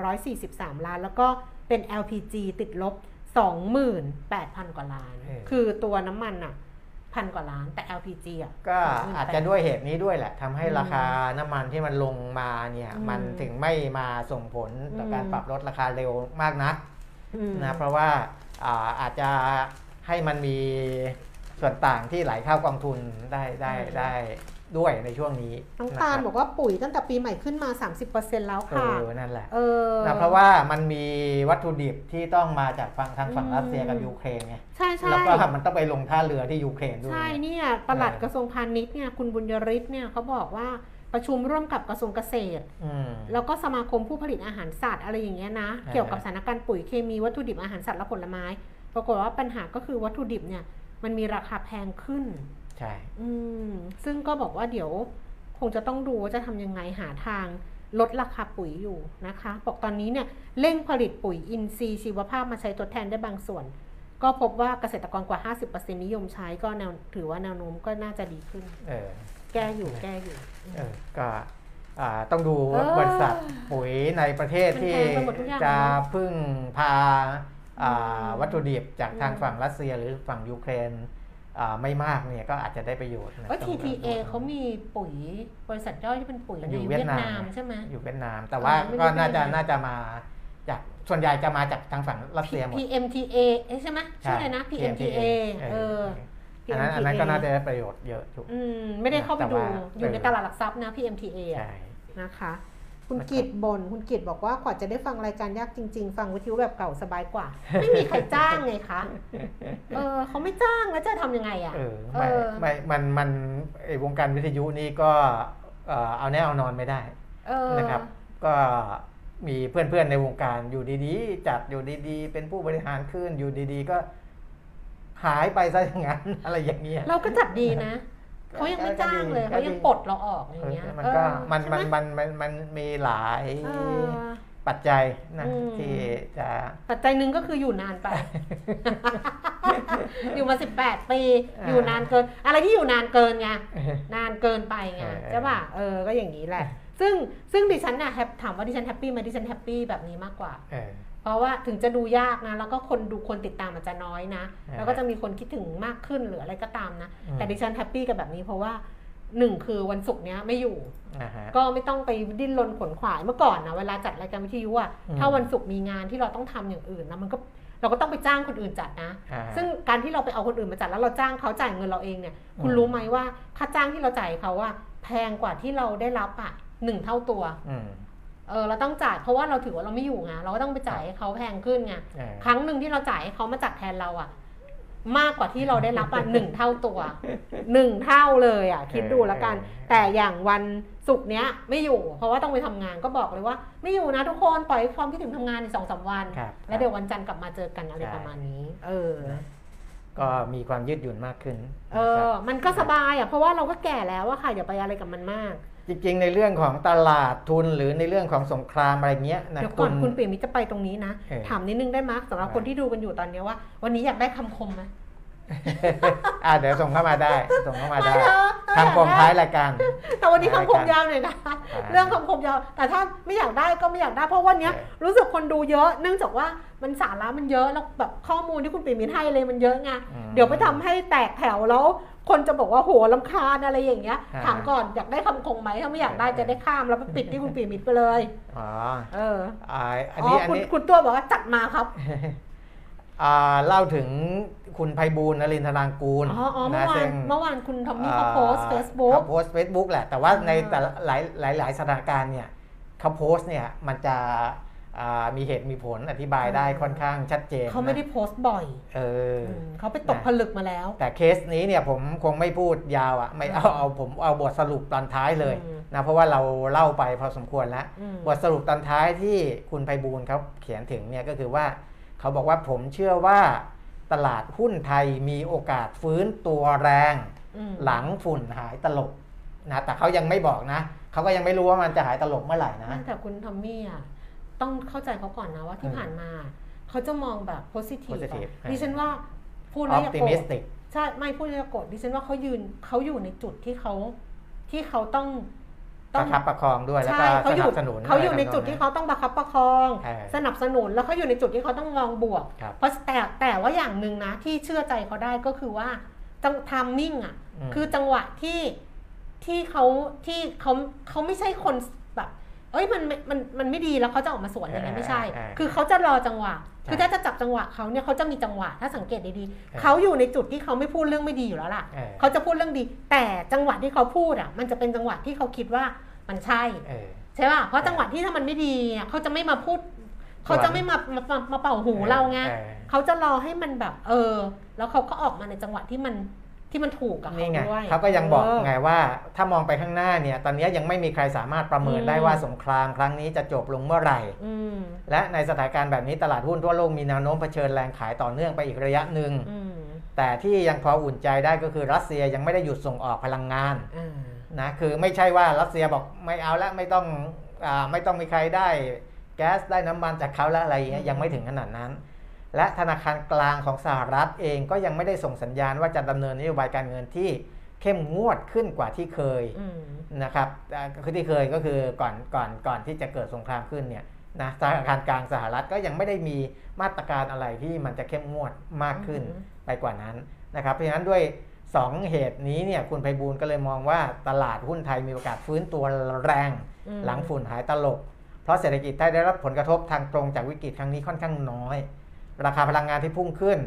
1,243 ล้าน แล้วก็เป็น LPG ติดลบ 28,000 กว่าล้านเออคือตัวน้ำมันอะพันกว่าล้านแต่ LPG อะก็28,000อาจจะด้วยเหตุนี้ด้วยแหละทำให้อืมราคาน้ำมันที่มันลงมาเนี่ยอืมมันถึงไม่มาส่งผลต่ออมการปรับลดราคาเร็วมากนักอืมนะเพราะว่าอ่าอาจจะให้มันมี ส่วนต่างที่ไหลเข้ากองทุนได้ได้อืมได้ด้วยในช่วงนี้น้องตาลนะครับบอกว่าปุ๋ยตั้งแต่ปีใหม่ขึ้นมา 30%แล้วเอค่ะอนั่นแหละเออนะเพราะว่ามันมีวัตถุดิบที่ต้องมาจากฝั่งทางฝั่งอืมรัสเซียกับยูเครนไงใช่ใช่แล้วก็มันต้องไปลงท่าเรือที่ยูเครนด้วยใช่เนี่ยปลัดเออกระทรวงพาณิชย์เนี่ยคุณบุญยริศเนี่ยเขาบอกว่าประชุมร่วมกับกระทรวงเกษตรอืมแล้วก็สมาคมผู้ผลิตอาหารสัตว์อะไรอย่างเงี้ยนะอ่าเกี่ยวกับสถานการณ์ปุ๋ยเคมีวัตถุดิบอาหารสัตว์และผลไม้ ปรากฏว่าปัญหาก็คือวัตถุดิบเนี่ย มันมีราคาแพงขึ้น ใช่ อืม ซึ่งก็บอกว่าเดี๋ยวคงจะต้องดูว่าจะทำยังไงหาทางลดราคาปุ๋ยอยู่นะคะ บอกตอนนี้เนี่ยเร่งผลิตปุ๋ยอินทรีย์ชีวภาพมาใช้ทดแทนได้บางส่วน ก็พบว่าเกษตรกรกว่า 50%นิยมใช้ก็แนวถือว่าแนวโน้มก็น่าจะดีขึ้น เออ แก้อยู่แก้อยู่ เออ ก็อ่าต้องดูเออบริษัทปุ๋ยในประเทศมันที่แพงไปหมดทุกอย่างจะเนอะพึ่งพาอ่าอืม วัตถุดิบจากทางอืมฝั่งรัสเซียหรือฝั่งยูเครนอ่าไม่มากเนี่ยก็อาจจะได้ประโยชน์นะเอ้ยต้อง TTA ดูเขามีปุ๋ยบริษัทย่อยที่เป็นปุ๋ยมันในอยู่เวียดเวียดนามนามใช่ไหมอยู่เวียดนาม แต่ว่าไม่ก็ได้น่าจะไปไหนน่าจะมาจากส่วนใหญ่จะมาจากทางฝั่งรัสเซียหมด PMTA เอ๊ะใช่ไหมชื่ออะไรนะ PMTA เอออันนั้นอันนั้นก็น่าจะได้ประโยชน์เยอะถูกอืมไม่ได้เข้าไปแต่ดูว่าอยู่ในเออตลาดหลักทรัพย์นะ PMTA อะใช่นะคะ คุณนะครับกิตบน่นคุณกิตบอกว่ากว่าจะได้ฟังรายการยากจริง ๆ ฟังวิทยุแบบเก่าสบายกว่า ไม่มีใครจ้างไงคะเออเขาไม่จ้างแล้วจะทำยังไงอะเออเอไม่อไม่มันมันไอ้วงการวิทยุนี่ก็เอ่อเอาแน่เอานอนไม่ได้เออนะครับ ก็มีเพื่อนๆในวงการอยู่ดีๆ จัดอยู่ดีๆ เป็นผู้บริหารขึ้นอยู่ดีๆ ก็หายไปซะอย่างนั้นอะไรอย่างเงี้ยเราก็จัดดีนะก็ เขายังไม่จ้างเลยก็ดีเขายังปลดเราออกอย่างเงี้ยเออมันก็เออมันใช่มันไหมันมันมันมีหลายเออปัจจัยนะอืมที่จะปัจจัยหนึ่งก็คืออยู่นานไป อยู่มาสิบแปดปีอ่าอยู่นานเกิน อะไรที่อยู่นานเกินไงนานเกินไปไงเออใช่ป่ะเออก็อย่างนี้แหละ ซึ่งซึ่งดิฉันน่ะ happy ถามว่าดิฉัน happy ไหมดิฉัน happy แบบนี้มากกว่า เออเพราะว่าถึงจะดูยากนะ แล้วก็คนดูคนติดตามอาจจะน้อยนะอ่าแล้วก็จะมีคนคิดถึงมากขึ้นหรืออะไรก็ตามนะอืมแต่ดิฉัน happy กับแบบนี้เพราะว่าหนึ่งคือวันศุกร์เนี้ยไม่อยู่อ่าฮะก็ไม่ต้องไปดิ้นรนขนขวายเมื่อก่อนนะเวลาจัดรายการวิทยุอะอืมถ้าวันศุกร์มีงานที่เราต้องทำอย่างอื่นนะมันก็เราก็ต้องไปจ้างคนอื่นจัดนะอ่าฮะซึ่งการที่เราไปเอาคนอื่นมาจัดแล้วเราจ้างเขาจ่ายเงินเราเองเนี่ย คุณอืมรู้ไหมว่าค่าจ้างที่เราจ่ายเขาว่าแพงกว่าที่เราได้รับอะหนึ่งเท่าตัวอืม เออเราต้องจ่ายเพราะว่าเราถือว่าเราไม่อยู่ไงเราก็ต้องไปจ่ายให้เขาแพงขึ้นไงเออครั้งหนึ่งที่เราจ่ายให้เขามาจัดแทนเราอะมากกว่าที่เราได้รับอะหนึ่งเท่าตัวหนึ่งเท่าเลยอะคิดดูแล้วกัน แต่อย่างวันศุกร์เนี้ยไม่อยู่ เพราะว่าต้องไปทำงานก็บอกเลยว่า ไม่อยู่นะทุกคนปล่อยความคิดถึงทำงานในสองสามวันครับแล้วเดี๋ยววันจันทร์กลับมาเจอกันอะไรใช่ประมาณนี้ เออก็มีความยืดหยุ่นมากขึ้น เออ มันก็สบายอะ เพราะว่าเราก็แก่แล้วอะค่ะ อย่าไปอะไรกับมันมาก จริงๆ ในเรื่องของตลาดทุนหรือในเรื่องของสงครามอะไรเงี้ยนะเดี๋ยวก่อนคุณปิ่มมิตรจะไปตรงนี้นะเออถามนิดนึงได้ไหมยสำหรับคนที่ดูกันอยู่ตอนเนี้ยว่า วันนี้อยากได้คำคมไหมอ่าเดี๋ยวส่งเข้ามาได้ส่งเข้ามาได้ไม่เถอะทางกองท้ายรายการแต่วันนี้คำคมได้ครับยาวหน่อยนะอ่าเรื่องคำคมยาว แต่ถ้าไม่อยากได้ก็ไม่อยากได้เพราะวันเนี้ยเออรู้สึกคนดูเยอะ เนื่องจากว่ามันสาระมันเยอะแล้วแบบข้อมูลที่คุณปิ่มมิตรให้เลยมันเยอะไงอืมเดี๋ยวไปทำให้แตกแถวแล้ว คนจะบอกว่าโหลำคาญอะไรอย่างเงี้ยอ่าถามก่อนอยากได้คำคมไหมถ้าไม่อยากได้เออจะได้ข้ามแล้วไปปิดที่คุณปิ่มมิตรไปเลยอ๋อเอออ่าอันอ๋นี้ออันคุณนี้คุณตัวบอกว่าจัดมาครับอ่าเล่าถึงคุณไพบูลย์นรินทรางกูลอ๋ออ๋อเมื่อวาซึ่นงเมื่อวานคุณทอมมี่เขาโพสเฟซบุ๊กเขาโพสเฟซบุ๊กแหละ แต่ว่าในอ่าแต่ละหลายหลายหลายสถานการณ์เนี่ยเขาโพสต์เนี่ยมันจะอ่า มีเหตุมีผลอธิบายได้ค่อนข้างชัดเจนเขาไม่นะได้โพสต์บ่อยเอออมเขาไปตกผลึกมาแล้ว แต่เคสนี้เนี่ยผมคงไม่พูดยาวอะ่ะไม่เอาเอาผมเอาบทสรุปตอนท้ายเลยอืมนะเพราะว่าเราเล่าไปพอสมควรแล้วอืมบทสรุปตอนท้ายที่คุณไพบูลย์เขาเขียนถึงเนี่ยก็คือว่าเขาบอกว่าผมเชื่อว่าตลาดหุ้นไทยมีโอกาสฟื้นตัวแรงอืมหลังฝุ่นหายตลบนะแต่เขายังไม่บอกนะเขาก็ยังไม่รู้ว่ามันจะหายตลบเมื่อไหร่นะไม่แต่คุณทอมมี่อะ ต้องเข้าใจเขาก่อนนะว่าที่อืมผ่านมาเขาจะมองแบบโพสิทีฟ positive ดิฉันว่าพูดแล้วอย่าโกรธ optimistic ใช่ไม่พูดแล้วอย่าโกรธดิฉันว่าเขายืนเขาอยู่ในจุดที่เขาที่เขาต้องประคับประคองด้วยแล้วใช่ก็เขาสอนัยู่บสนุนเขาอยู่ในะไรจุดทำนงที่เขาต้องประคับประคองเออสนับสนุนแล้วเขาอยู่ในจุดที่เขาต้องมองบวกครับเพราะแต่แต่ว่าอย่างหนึ่งนะที่เชื่อใจเขาได้ก็คือว่าจังทามมิ่งอะอืมคือจังหวะที่ที่เขาที่เขาเขาไม่ใช่คนแบบ เอ้ยมันมันมันมันไม่ดีแล้วเขาจะออกมาสวนอย่างนี้ไม่ใช่เออเออคือเขาจะรอจังหวะใช่คือถ้าจะจับจังหวะเขาเนี่ยเขาจะมีจังหวะ ถ้าสังเกตดีเออๆเขาอยู่ในจุดที่เขาไม่พูดเรื่องไม่ดีอยู่แล้วล่ะเออเขาจะพูดเรื่องดี แต่จังหวะที่เขาพูดอะ มันจะเป็นจังหวะที่เขาคิดว่ามันใช่เออใช่ป่ะเพราะจังหวะที่ถ้ามันไม่ดีอะเขาจะไม่มาพูดเขาจะไม่มามามามาเป่าหูเราไงออเขาจะรอให้มันแบบ เออ แล้วเขาก็ออกมาในจังหวะที่มัน ที่มันถูกกับเขานี่ไงด้วยเขาก็ยังบอกเไงว่า ถ้ามองไปข้างหน้าเนี่ย ตอนนี้ยังไม่มีใครสามารถประเมินอืมได้ว่าสงครามครั้งนี้จะจบลงเมื่อไหร่อืมและในสถานการณ์แบบนี้ตลาดหุ้นทั่วโลกมีแนวโน้มเผชิญแรงขายต่อเนื่องไปอีกระยะหนึ่งอืมแต่ที่ยังพออุ่นใจได้ก็คือรัสเซียยังไม่ได้หยุดส่งออกพลังงานอ่านะคือไม่ใช่ว่ารัสเซียบอกไม่เอาแล้วไม่ต้องอาไม่ต้องมีใครได้แก๊สได้น้ำมันจากเขาแล้วอะไรอย่างเงี้ยยังไม่ถึงขนาดนั้น และธนาคารกลางของสหรัฐเองก็ยังไม่ได้ส่งสัญญาณว่าจะดำเนินนโยบายการเงินที่เข้มงวดขึ้นกว่าที่เคยอืมนะครับอ่าคือที่เคยก็คือก่อนก่อนก่อนที่จะเกิดสงครามขึ้นเนี่ยนะธนาคารกลางสหรัฐก็ยังไม่ได้มีมาตรการอะไรที่มันจะเข้มงวดมากขึ้นอือหือไปกว่านั้นนะครับเพราะฉะนั้นด้วย 2 เหตุนี้เนี่ยคุณไพบูลย์ก็เลยมองว่าตลาดหุ้นไทยมีโอกาสฟื้นตัวแรงอืมหลังฝุ่นหายตลบ เพราะเศรษฐกิจไทยได้รับผลกระทบทางตรงจากวิกฤตครั้งนี้ค่อนข้างน้อย ราคาพลังงานที่พุ่งขึ้น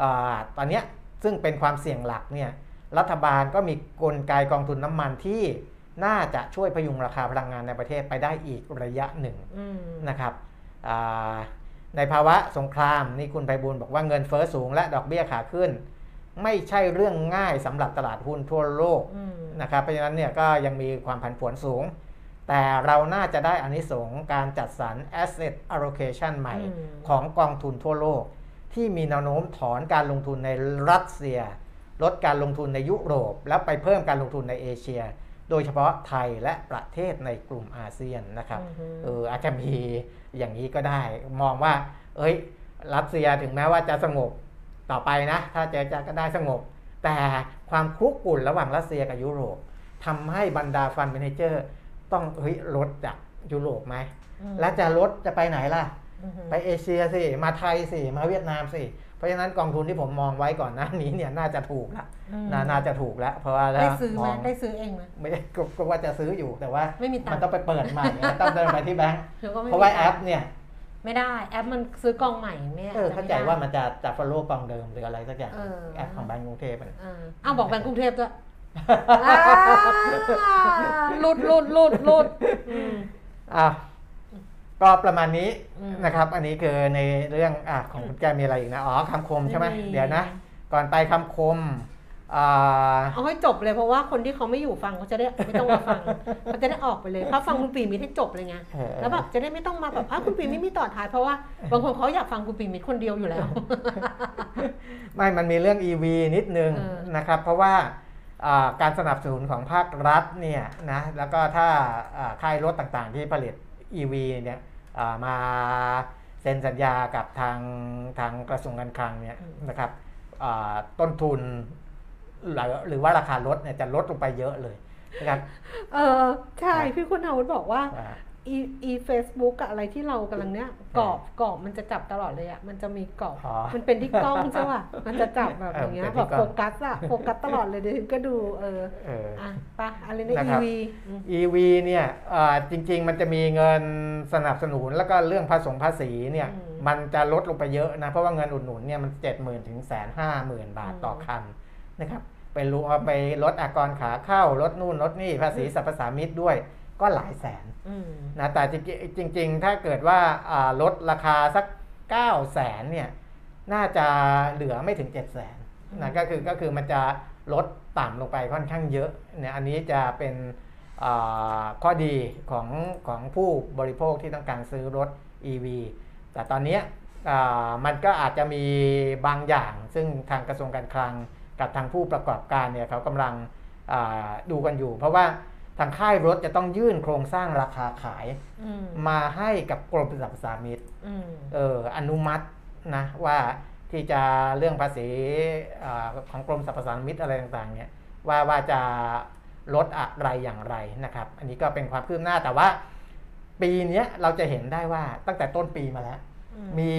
อาตอนเนี้ยซึ่งเป็นความเสี่ยงหลักเนี่ยรัฐบาลก็มีกลไกกองทุนน้ำมันที่น่าจะช่วยพยุงราคาพลังงานในประเทศไปได้อีกระยะหนึ่งอืมนะครับอ่าในภาวะสงครามนี่คุณไพบูลย์บอกว่าเงินเฟอ้อสูงและดอกเบี้ยขาขึ้น ไม่ใช่เรื่องง่ายสำหรับตลาดหุ้นทั่วโลกอืมนะครับเพราะฉะนั้นเนี่ยก็ยังมีความผันผวนสูง แต่เราน่าจะได้อานิสงส์การจัดสรร asset allocation ใหม่อืมของกองทุนทั่วโลก ที่มีแนวโน้มถอนการลงทุนในรัสเซีย ลดการลงทุนในยุโรป แล้วไปเพิ่มการลงทุนในเอเชีย โดยเฉพาะไทยและประเทศในกลุ่มอาเซียนนะครับอือฮึเอออาจจะมีอย่างนี้ก็ได้มองว่า เอ้ย รัสเซียถึงแม้ว่าจะสงบต่อไปนะ ถ้าจะจะก็ได้สงบ แต่ความคลุกกลุ่นระหว่างรัสเซียกับยุโรปทำให้บรรดาฟันเมนเจอร์ ต้องเฮ้ยลดจากยุโรปไหมอืมแล้วจะลดจะไปไหนล่ะอือฮึไปเอเชียสิมาไทยสิมาเวียดนามสิเพราะฉะนั้นกองทุนที่ผมมองไว้ก่อนหน้านี้เนี่ยน่าจะถูกละอืมนาน่าจะถูกแล้ว เพราะว่าถ้าได้ซื้อไหมมองได้ซื้อเองไหมไม่ได้ก็ก็ว่าจะซื้ออยู่แต่ว่าไม่มีตังค์มันต้องไปเปิดใหม่ไงต้องเดินไปที่แบงก์หรือก็ไม่เพราะว่ามีแอตังปค์เนี่ยไม่ได้แอปมันซื้อกองใหม่ไม่เออจะเข้าไม่ใจได้ว่ามันจะจะฟอลโล่กองเดิมหรืออะไรสักอย่างเออแอปของแบงก์กรุงเทพอะอ่าอ้าวบอกแบงก์กรุงเทพด้วย อ่าหลุดหลุดหลุดหลุดอืม อะก็ประมาณนี้อืมนะครับ อันนี้คือในเรื่องอะของคุณแกมีอะไรอีกนะอ๋อคำคมใช่ไหมไม่มี เดี๋ยวนะ ก่อนไปคำคมอ่าเอาให้จบเลยเพราะว่าคนที่เขาไม่อยู่ฟังเขาจะได้ไม่ต้องมาฟังเขาจะได้ออกไปเลยเพราะฟังคุณปีมิตรให้จบเลยไงเออแล้วแบบจะได้ไม่ต้องมาแบบอ้าวคุณปีมิตรมีต่อท้ายเพราะว่าบางคนเขาอยากฟังคุณปีมิตรคนเดียวอยู่แล้ว ไม่มันมีเรื่อง EV นิดนึงเออ นะครับ เพราะว่าอ่า การสนับสนุนของภาครัฐเนี่ยนะแล้วก็ถ้าอ่าค่ายรถต่างๆ ที่ผลิต EV เนี่ยอ่ามาเซ็นสัญญากับทางทางกระทรวงการคลังเนี่ยนะครับอ่าต้นทุนหรือหรือว่าราคารถเนี่ยจะลดลงไปเยอะเลยนะครับเออใช่พี่คุณอาวุธบอกว่า อ่าอีอีเฟซบุ๊กอะอะไรที่เรากำลังเนี้ยกรอบกรอบมันจะจับตลอดเลยอะมันจะมีกรอบอ๋อมันเป็นที่กล้องใช่ป่ะมันจะจับแบบอย่างเงี้ยเออเป็นที่แบบกล้โฟอง กัสอะโฟกัสตลอดเลยเดี๋ยวฉันก็ดูเออเออ อะไปะอะไรนะนะครับ EV อืม EV เนี่ยเอ่อจริง ๆ มันจะมีเงินสนับสนุนแล้วก็เรื่องภาษีภาษีเนี่ยอืมมันจะลดลงไปเยอะนะเพราะว่าเงินอุดหนุนเนี่ยมันเจ็ดหมื่นถึงแสนห้าหมื่นบาทอืม ต่อคันนะครับไปรู้เอาไปลดอากรขาเข้าลดนู่นลดนี่ภาษีสรรพสามิตด้วย ก็หลายแสนอืมนะแต่จริงๆจริง ๆ ถ้าเกิดว่าอ่าลดราคาสัก9แสนเนี่ยน่าจะเหลือไม่ถึง 7 0 0แสนนะก็คือก็คือมันจะลดต่ำลงไปค่อนข้างเยอะเนี่ยอันนี้จะเป็นอ่าข้อดีของของผู้บริโภคที่ต้องการซื้อรถ EV แต่ตอนเนี้ยอ่ามันก็อาจจะมีบางอย่าง ซึ่งทางกระทรวงการคลังกับทางผู้ประกอบการเนี่ยเขากำลังอ่าดูกันอยู่ เพราะว่า ทางค่ายรถจะต้องยื่นโครงสร้างราคาขายอืมมาให้กับกรมสรรพสามิตอืมเอออนุมัตินะว่าที่จะเรื่องภาษีอาของกรมสรรพสามิตอะไรต่างๆเนี่ยว่าว่าจะลดอะไรอย่างไรนะครับ อันนี้ก็เป็นความคืบหน้าแต่ว่า ปีเนี้ยเราจะเห็นได้ว่าตั้งแต่ต้นปีมาแล้วอืมมี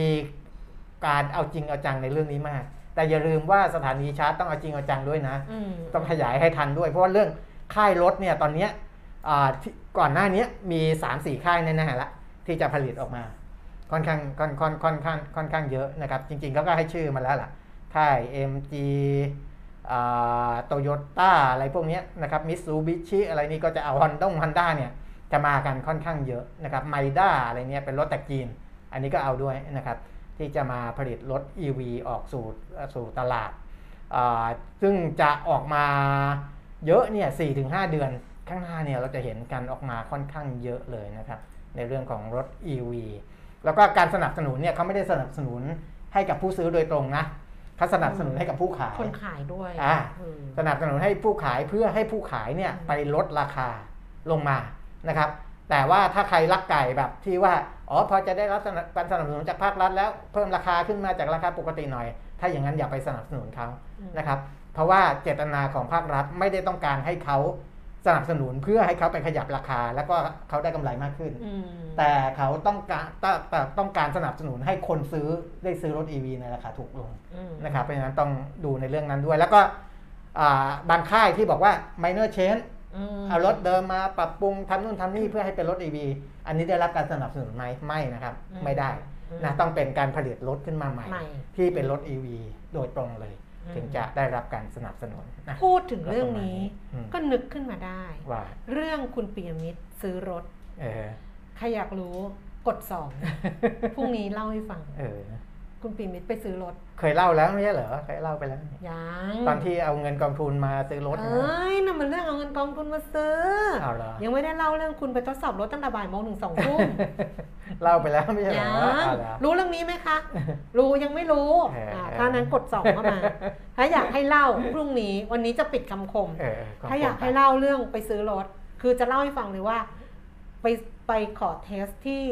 การเอาจริงเอาจังในเรื่องนี้มาก แต่อย่าลืมว่าสถานีชาร์จต้องเอาจริงเอาจังด้วยนะอืมต้องขยายให้ทันด้วย เพราะว่าเรื่อง ค่ายรถเนี่ยตอนนี้ก่อนหน้านี้มี3ามสี่ค่ายแน่ๆละที่จะผลิตออกมาค่อนข้างค่อนค่อนค่อนข้างค่อนข้างเยอะนะครับจริงๆเขาก็ให้ชื่อมาแล้วล่ะค่าย MG โตโยต้าอะไรพวกนี้นะครับมิ t ซูบิชิอะไรนี่ก็จะเอาฮอนด้งฮอนด้าเนี่ยจะมากันค่อนข้างเยอะนะครับไมด้าอะไรเนี่ยเป็นรถแต่จีน อันนี้ก็เอาด้วยนะครับที่จะมาผลิตรถ EV ออกสู่สู่ตลาด ซึ่งจะออกมา เยอะเนี่ย4ถึง5เดือนข้างหน้าเนี่ยเราจะเห็นกันออกมาค่อนข้างเยอะเลยนะครับในเรื่องของรถ EV แล้วก็การสนับสนุนเนี่ยเขาไม่ได้สนับสนุนให้กับผู้ซื้อโดยตรงนะเขาสนับสนุนให้กับผู้ขายคนขายด้วยอ่าอืมสนับสนุนให้ผู้ขายเพื่อให้ผู้ขายเนี่ยอืมไปลดราคาลงมานะครับ แต่ว่าถ้าใครรักไก่แบบที่ว่าอ๋อพอจะได้รับการสนับสนุนจากภาครัฐแล้วเพิ่มราคาขึ้นมาจากราคาปกติหน่อย ถ้าอย่างนั้นอย่าไปสนับสนุนเขาอืมนะครับเพ ราะว่าเจตนาของภาครัฐไม่ได้ต้องการให้เขาสนับสนุนเพื่อให้เขาไปขยับราคา แล้วก็เขาได้กำไรมากขึ้นอืมแต่เขาต้องการต้องแต่ต้องการสนับสนุนให้คนซื้อได้ซื้อรถ EV ในราคาถูกลงอืมนะครับ เพราะฉะนั้นต้องดูในเรื่องนั้นด้วย แล้วก็อ่าบางค่ายที่บอกว่า minor change อืมเอารถเดิมมาปรับปรุงทำนู่นทำนี่เพื่อให้เป็นรถ EV อันนี้ได้รับการสนับสนุนไหมไม่นะครับ ไม่ได้นะต้องเป็นการผลิตรถขึ้นมาใหม่ใหม่ที่เป็นรถ EV โดยตรงเลยอืม ถึงจะได้รับการสนับสนุนนะพูดถึงเรื่องนี้อืมก็นึกขึ้นมาได้ว่าเรื่องคุณปียมิตรซื้อรถเออใครอยากรู้กดสองพรุ่งนี้เล่าให้ฟังเออ คุณปีมิตรไปซื้อรถ เคยเล่าแล้วไม่ใช่เหรอ เคยเล่าไปแล้ว ยังตอนที่เอาเงินกองทุนมาซื้อรถเอนะ้ยนะมันเรื่องเอาเงินกองทุนมาซื้อเอาเหรอยังไม่ได้เล่าเรื่องคุณไปทดสอบรถตั้งแต่บ่ายโมงถึงสองทุ่มเล่าไปแล้วไม่ใช่เหรยัองเอาเหรอรู้เรื่องนี้ไหมคะ รู้ยังไม่รู้เอออ่าถ้านั้นกดสองเข้ามา ถ้าอยากให้เล่าพรุ่งนี้วันนี้จะปิดคำคมเออขบถ้าอยากคุณให้เล่าเรื่องไปซื้อรถ คือจะเล่าให้ฟังเลยว่า ไปไปขอเทสที่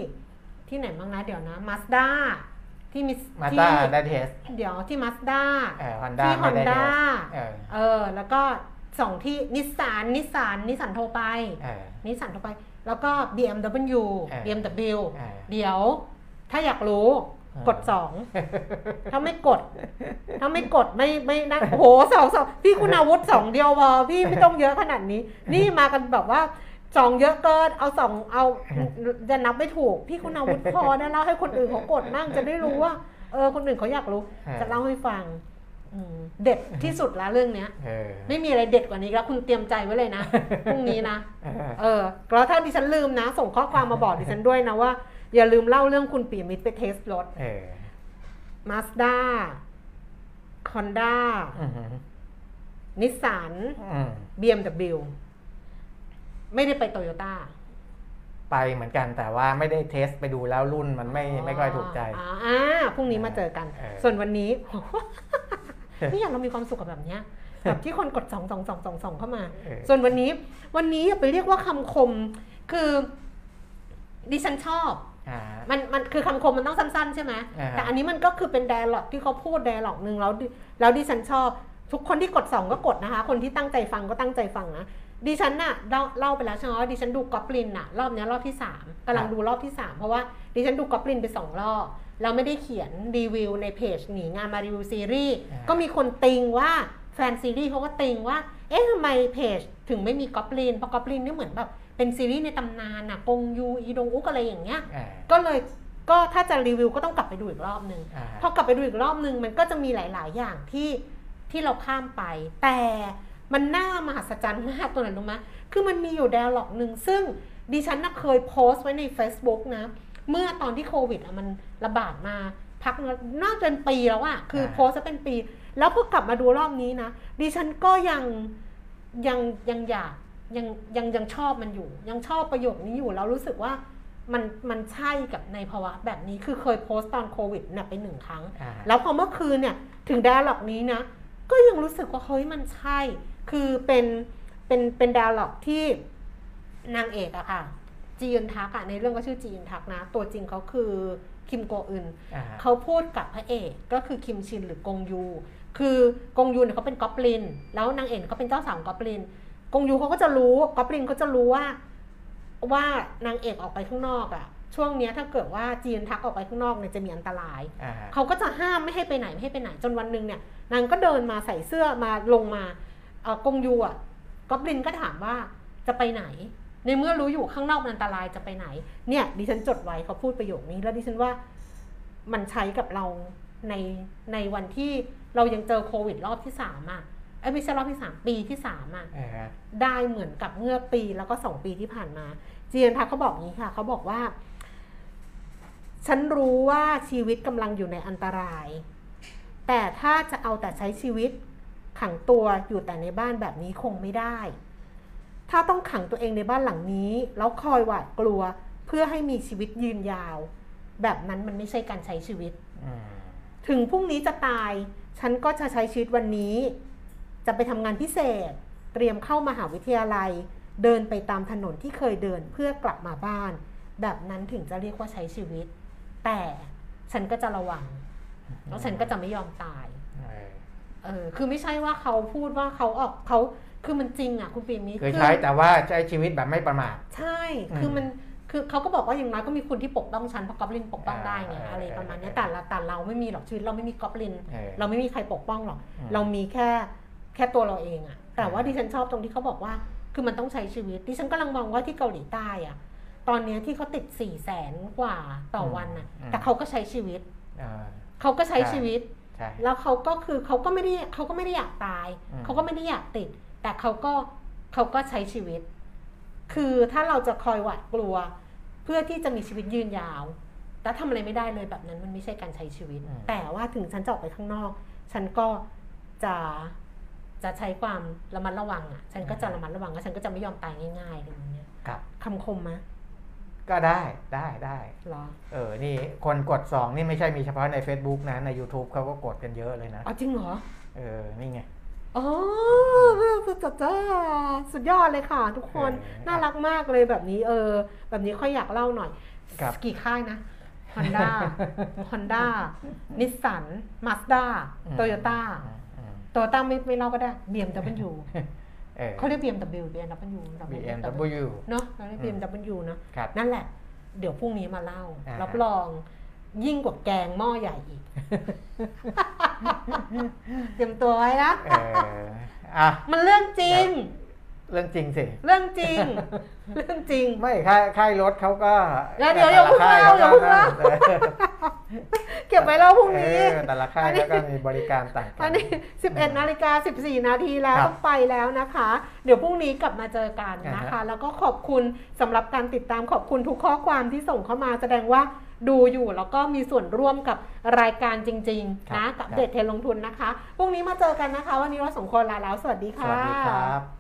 ที่ไหนบ้างนะเดี๋ยวนะมาสด้า ที่มิสมาที่ต้าได้เทสเดี๋ยวที่มาสด้าเออฮอนด้าที่ฮไม่อนได้เทด้าสเออเออ แล้วก็สองที่นิสสันนิสสันนิสสันโทรไปเออนิสสันโทรไป แล้วก็ BMW เออ BMW เออเดี๋ยวถ้าอยากรู้เออกดสอง ถ้าไม่กด ถ้าไม่กดไม่ไม่นะโอ้โหสองสองพี่คุณอาวุธสองเดียวพอพี่ไม่ต้องเยอะขนาดนี้ นี่มากันแบบว่า สองเยอะเกิน เอาสองเอาจะนับไม่ถูก พี่คุณอาวุธพอนะเล่าให้คนอื่นเขากดมั่งจะได้รู้ว่า เออคนอื่นเขาอยากรู้เออจะเล่าให้ฟังอืมเด็ดที่สุดแล้วเรื่องเนี้ยเออไม่มีอะไรเด็ดกว่านี้แล้วคุณเตรียมใจไว้เลยนะพรุ่งนี้นะเออเออแล้วถ้าดิฉันลืมนะ ส่งข้อความมาบอกดิฉันด้วยนะว่า อย่าลืมเล่าเรื่องคุณปียมิตรไปเทสรถเออมาสด้าคอนด้าอือหือนิสสันอืม BMW ไม่ได้ไปโตโยต้าไปเหมือนกันแต่ว่าไม่ได้เทสไปดูแล้วรุ่นมันไม่ไม่ค่อยถูกใจอ่าอ่าพรุ่งนี้มาเจอกันเออส่วนวันนี้นี่อย่างเรามีความสุขกับแบบเนี้ยแบบที่คนกดสองสองสองสองสองเข้ามาเออส่วนวันนี้ วันนี้อย่าไปเรียกว่าคำคม คือดิฉันชอบอ่ามันมันคือคำคมมันต้องสั้น ๆ ใช่ไหมอ่าฮะแต่อันนี้มันก็คือเป็นไดอะล็อกที่เขาพูดไดอะล็อกหนึ่งแล้วดิแล้วดิฉันชอบ ทุกคนที่กดสองก็กดนะคะ คนที่ตั้งใจฟังก็ตั้งใจฟังนะ ดิฉันน่ะเล่าเล่าไปแล้วใช่ไหมว่าดิฉันดูกอบลินน่ะรอบเนี้ยรอบที่สามกำลังดูรอบที่สามเพราะว่าดิฉันดูกอบลินไปสองรอบแล้วไม่ได้เขียนรีวิวในเพจหนีงานมารีวิวซีรีส์อ่าก็มีคนติงว่าแฟนซีรีส์เขาก็ติงว่า เอ๊ะทำไมเพจถึงไม่มีกอบลินเพราะกอบลินนี่เหมือนแบบเป็นซีรีส์ในตำนานน่ะกงยูอีดงอุกอะไรอย่างเงี้ยอ่าก็เลยก็ถ้าจะรีวิวก็ต้องกลับไปดูอีกรอบนึงอ่าพอกลับไปดูอีกรอบนึงมันก็จะมีหลาย ๆ อย่างที่ที่เราข้ามไป แต่ มันน่ามหัศจรรย์มากตรงไหนรู้ไหมคือมันมีอยู่ dialogue หนึ่งซึ่งดิฉันน่ะเคยโพสต์ไว้ใน Facebook นะ เมื่อตอนที่โควิดอะมันระบาดมาพักน่าจะเป็นปีแล้วอะคือโพสต์จะเป็นปี แล้วพอกลับมาดูรอบนี้นะ ดิฉันก็ยังยังยังอยากยังยังยังชอบมันอยู่ ยังชอบประโยคนี้อยู่ แล้วรู้สึกว่ามันมันใช่กับในภาวะแบบนี้คือเคยโพสต์ตอนโควิดเนี่ยไปหนึ่งครั้งอ่าแล้วพอเมื่อคืนเนี่ยถึงดาล็อกนี้นะ ก็ยังรู้สึกว่าเฮ้ยมันใช่ คือเป็นเป็นเป็นดาล็อกที่นางเอกอะค่ะ จียนทักอะในเรื่องก็ชื่อจียนทักนะ ตัวจริงเขาคือคิมโกอึนอ่าเขาพูดกับพระเอกก็คือคิมชินหรือกงยู คือกงยูเนี่ยเขาเป็นกอบลิน แล้วนางเอกเขาเป็นเจ้าสาวกอบลิน กงยูเขาก็จะรู้กอบลินเขาจะรู้ว่าว่านางเอกออกไปข้างนอกอะช่วงเนี้ยถ้าเกิดว่าจีนทักออกไปข้างนอกเนี่ยจะมีอันตรายอ่าเขาก็จะห้ามไม่ให้ไปไหนไม่ให้ไปไหนจนวันหนึ่งเนี่ยนางก็เดินมาใส่เสื้อมาลงมาเอ่อ กงยูอะกอบลินก็ถามว่าจะไปไหน ในเมื่อรู้อยู่ข้างนอกมันอันตรายจะไปไหน เนี่ยดิฉันจดไว้เขาพูดประโยคนี้ แล้วดิฉันว่ามันใช้กับเราในในวันที่เรายังเจอโควิดรอบที่สามอะไอ้ยไม่ใช่รอบที่สามปีที่สามอะอ่าได้เหมือนกับเมื่อปีแล้วก็สองปีที่ผ่านมา เจียนทักเขาบอกงี้ค่ะเขาบอกว่า ฉันรู้ว่าชีวิตกำลังอยู่ในอันตราย แต่ถ้าจะเอาแต่ใช้ชีวิต ขังตัวอยู่แต่ในบ้านแบบนี้คงไม่ได้ ถ้าต้องขังตัวเองในบ้านหลังนี้ แล้วคอยหวาดกลัวเพื่อให้มีชีวิตยืนยาว แบบนั้นมันไม่ใช่การใช้ชีวิตอืมถึงพรุ่งนี้จะตาย ฉันก็จะใช้ชีวิตวันนี้ จะไปทำงานพิเศษ เตรียมเข้ามหาวิทยาลัย เดินไปตามถนนที่เคยเดินเพื่อกลับมาบ้าน แบบนั้นถึงจะเรียกว่าใช้ชีวิต แต่ฉันก็จะระวัง แล้วฉันก็จะไม่ยอมตาย เออเออคือไม่ใช่ว่าเขาพูดว่าเขาออกเขาคือมันจริงอะคุณปีมิตรคือใช้แต่ว่าใช้ชีวิตแบบไม่ประมาทใช่อืมคือมันคือเขาก็บอกว่าอย่างน้อยก็มีคนที่ปกป้องฉันเพราะกอบลินปกป้องได้ไงอ่าอะไรประมาณเนี้ยเออแต่ละแต่เราไม่มีหรอกชีวิตเราไม่มีกอบลินเออเราไม่มีใครปกป้องหรอกอืมเรามีแค่แค่ตัวเราเองอะแต่ว่าอืมดิฉันชอบตรงที่เขาบอกว่า คือมันต้องใช้ชีวิตดิฉันกำลังมองว่าที่เกาหลีใต้อะตอนเนี้ยที่เขาติดสี่แสนกว่าต่อวันน่ะ แต่เขาก็ใช้ชีวิตอ่าเขาก็ใช้ใช่ชีวิตใช่ แล้วเขาก็คือเขาก็ไม่ได้เขาก็ไม่ได้อยากตายอืมเขาก็ไม่ได้อยากติด แต่เขาก็เขาก็ใช้ชีวิต คือถ้าเราจะคอยหวาดกลัว เพื่อที่จะมีชีวิตยืนยาวแต่ทำอะไรไม่ได้เลยแบบนั้นมันไม่ใช่การใช้ชีวิต แต่ว่าถึงฉันจะออกไปข้างนอก ฉันก็จะจะใช้ความระมัดระวังอะ ฉันก็จะระมัดระวังแล้วฉันก็จะไม่ยอมตายง่ายๆอะไรอย่างเงี้ยครับคำคมมะ ก็ได้ได้ได้เหรอเออ นี่คนกด 2 นี่ไม่ใช่มีเฉพาะใน Facebook นะ ใน YouTube เขาก็กดกันเยอะเลยนะ อ๋อ จริงเหรอ เออ นี่ไงอ๋อจ้าจ้าสุดยอดเลยค่ะ ทุกคนเออน่ารักมากเลยแบบนี้ เออ แบบนี้ค่อยอยากเล่าหน่อยครับกี่ค่ายนะ Honda Honda นิสสันมาสด้าโตโยต้าอืมอืมโตโยต้าไม่ไม่เล่าก็ได้ BMW เออ เขาเรียก BMW BMW BMW เนาะเราเรียก BMW เนาะครับนั่นแหละ เดี๋ยวพรุ่งนี้มาเล่าอ่าฮะรับรองยิ่งกว่าแกงหม้อใหญ่อีก เตรียมตัวไว้นะเอออะมันเรื่องจริง เรื่องจริงสิ เรื่องจริง เรื่องจริง ไม่ค่ายค่ายรถเขาก็เดี๋ยวเดี๋ยวอย่าเพิ่งแต่ละเล่าอย่าเพิ่งค่เล่าเออเก็บไว้เล่าพรุ่งนี้เออแต่ละค่ายแล้วก็มีบริการต่างกัอันนี้ 11นาฬิกา14 นาทีแล้วครับต้องไปแล้วนะคะ เดี๋ยวพรุ่งนี้กลับมาเจอกันนะอ่าคะฮะแล้วก็ขอบคุณสำหรับการติดตามขอบคุณทุกข้อความที่ส่งเข้ามาแสดงว่าดูอยู่แล้วก็มีส่วนร่วมกับรายการจริง ๆ นะกับเด็ดเทรนลงทุนนะคะพรุ่งนี้มาเจอกันนะคะ วันนี้เราสองคนลาแล้วสวัสดีสค่ะวัสดีครับ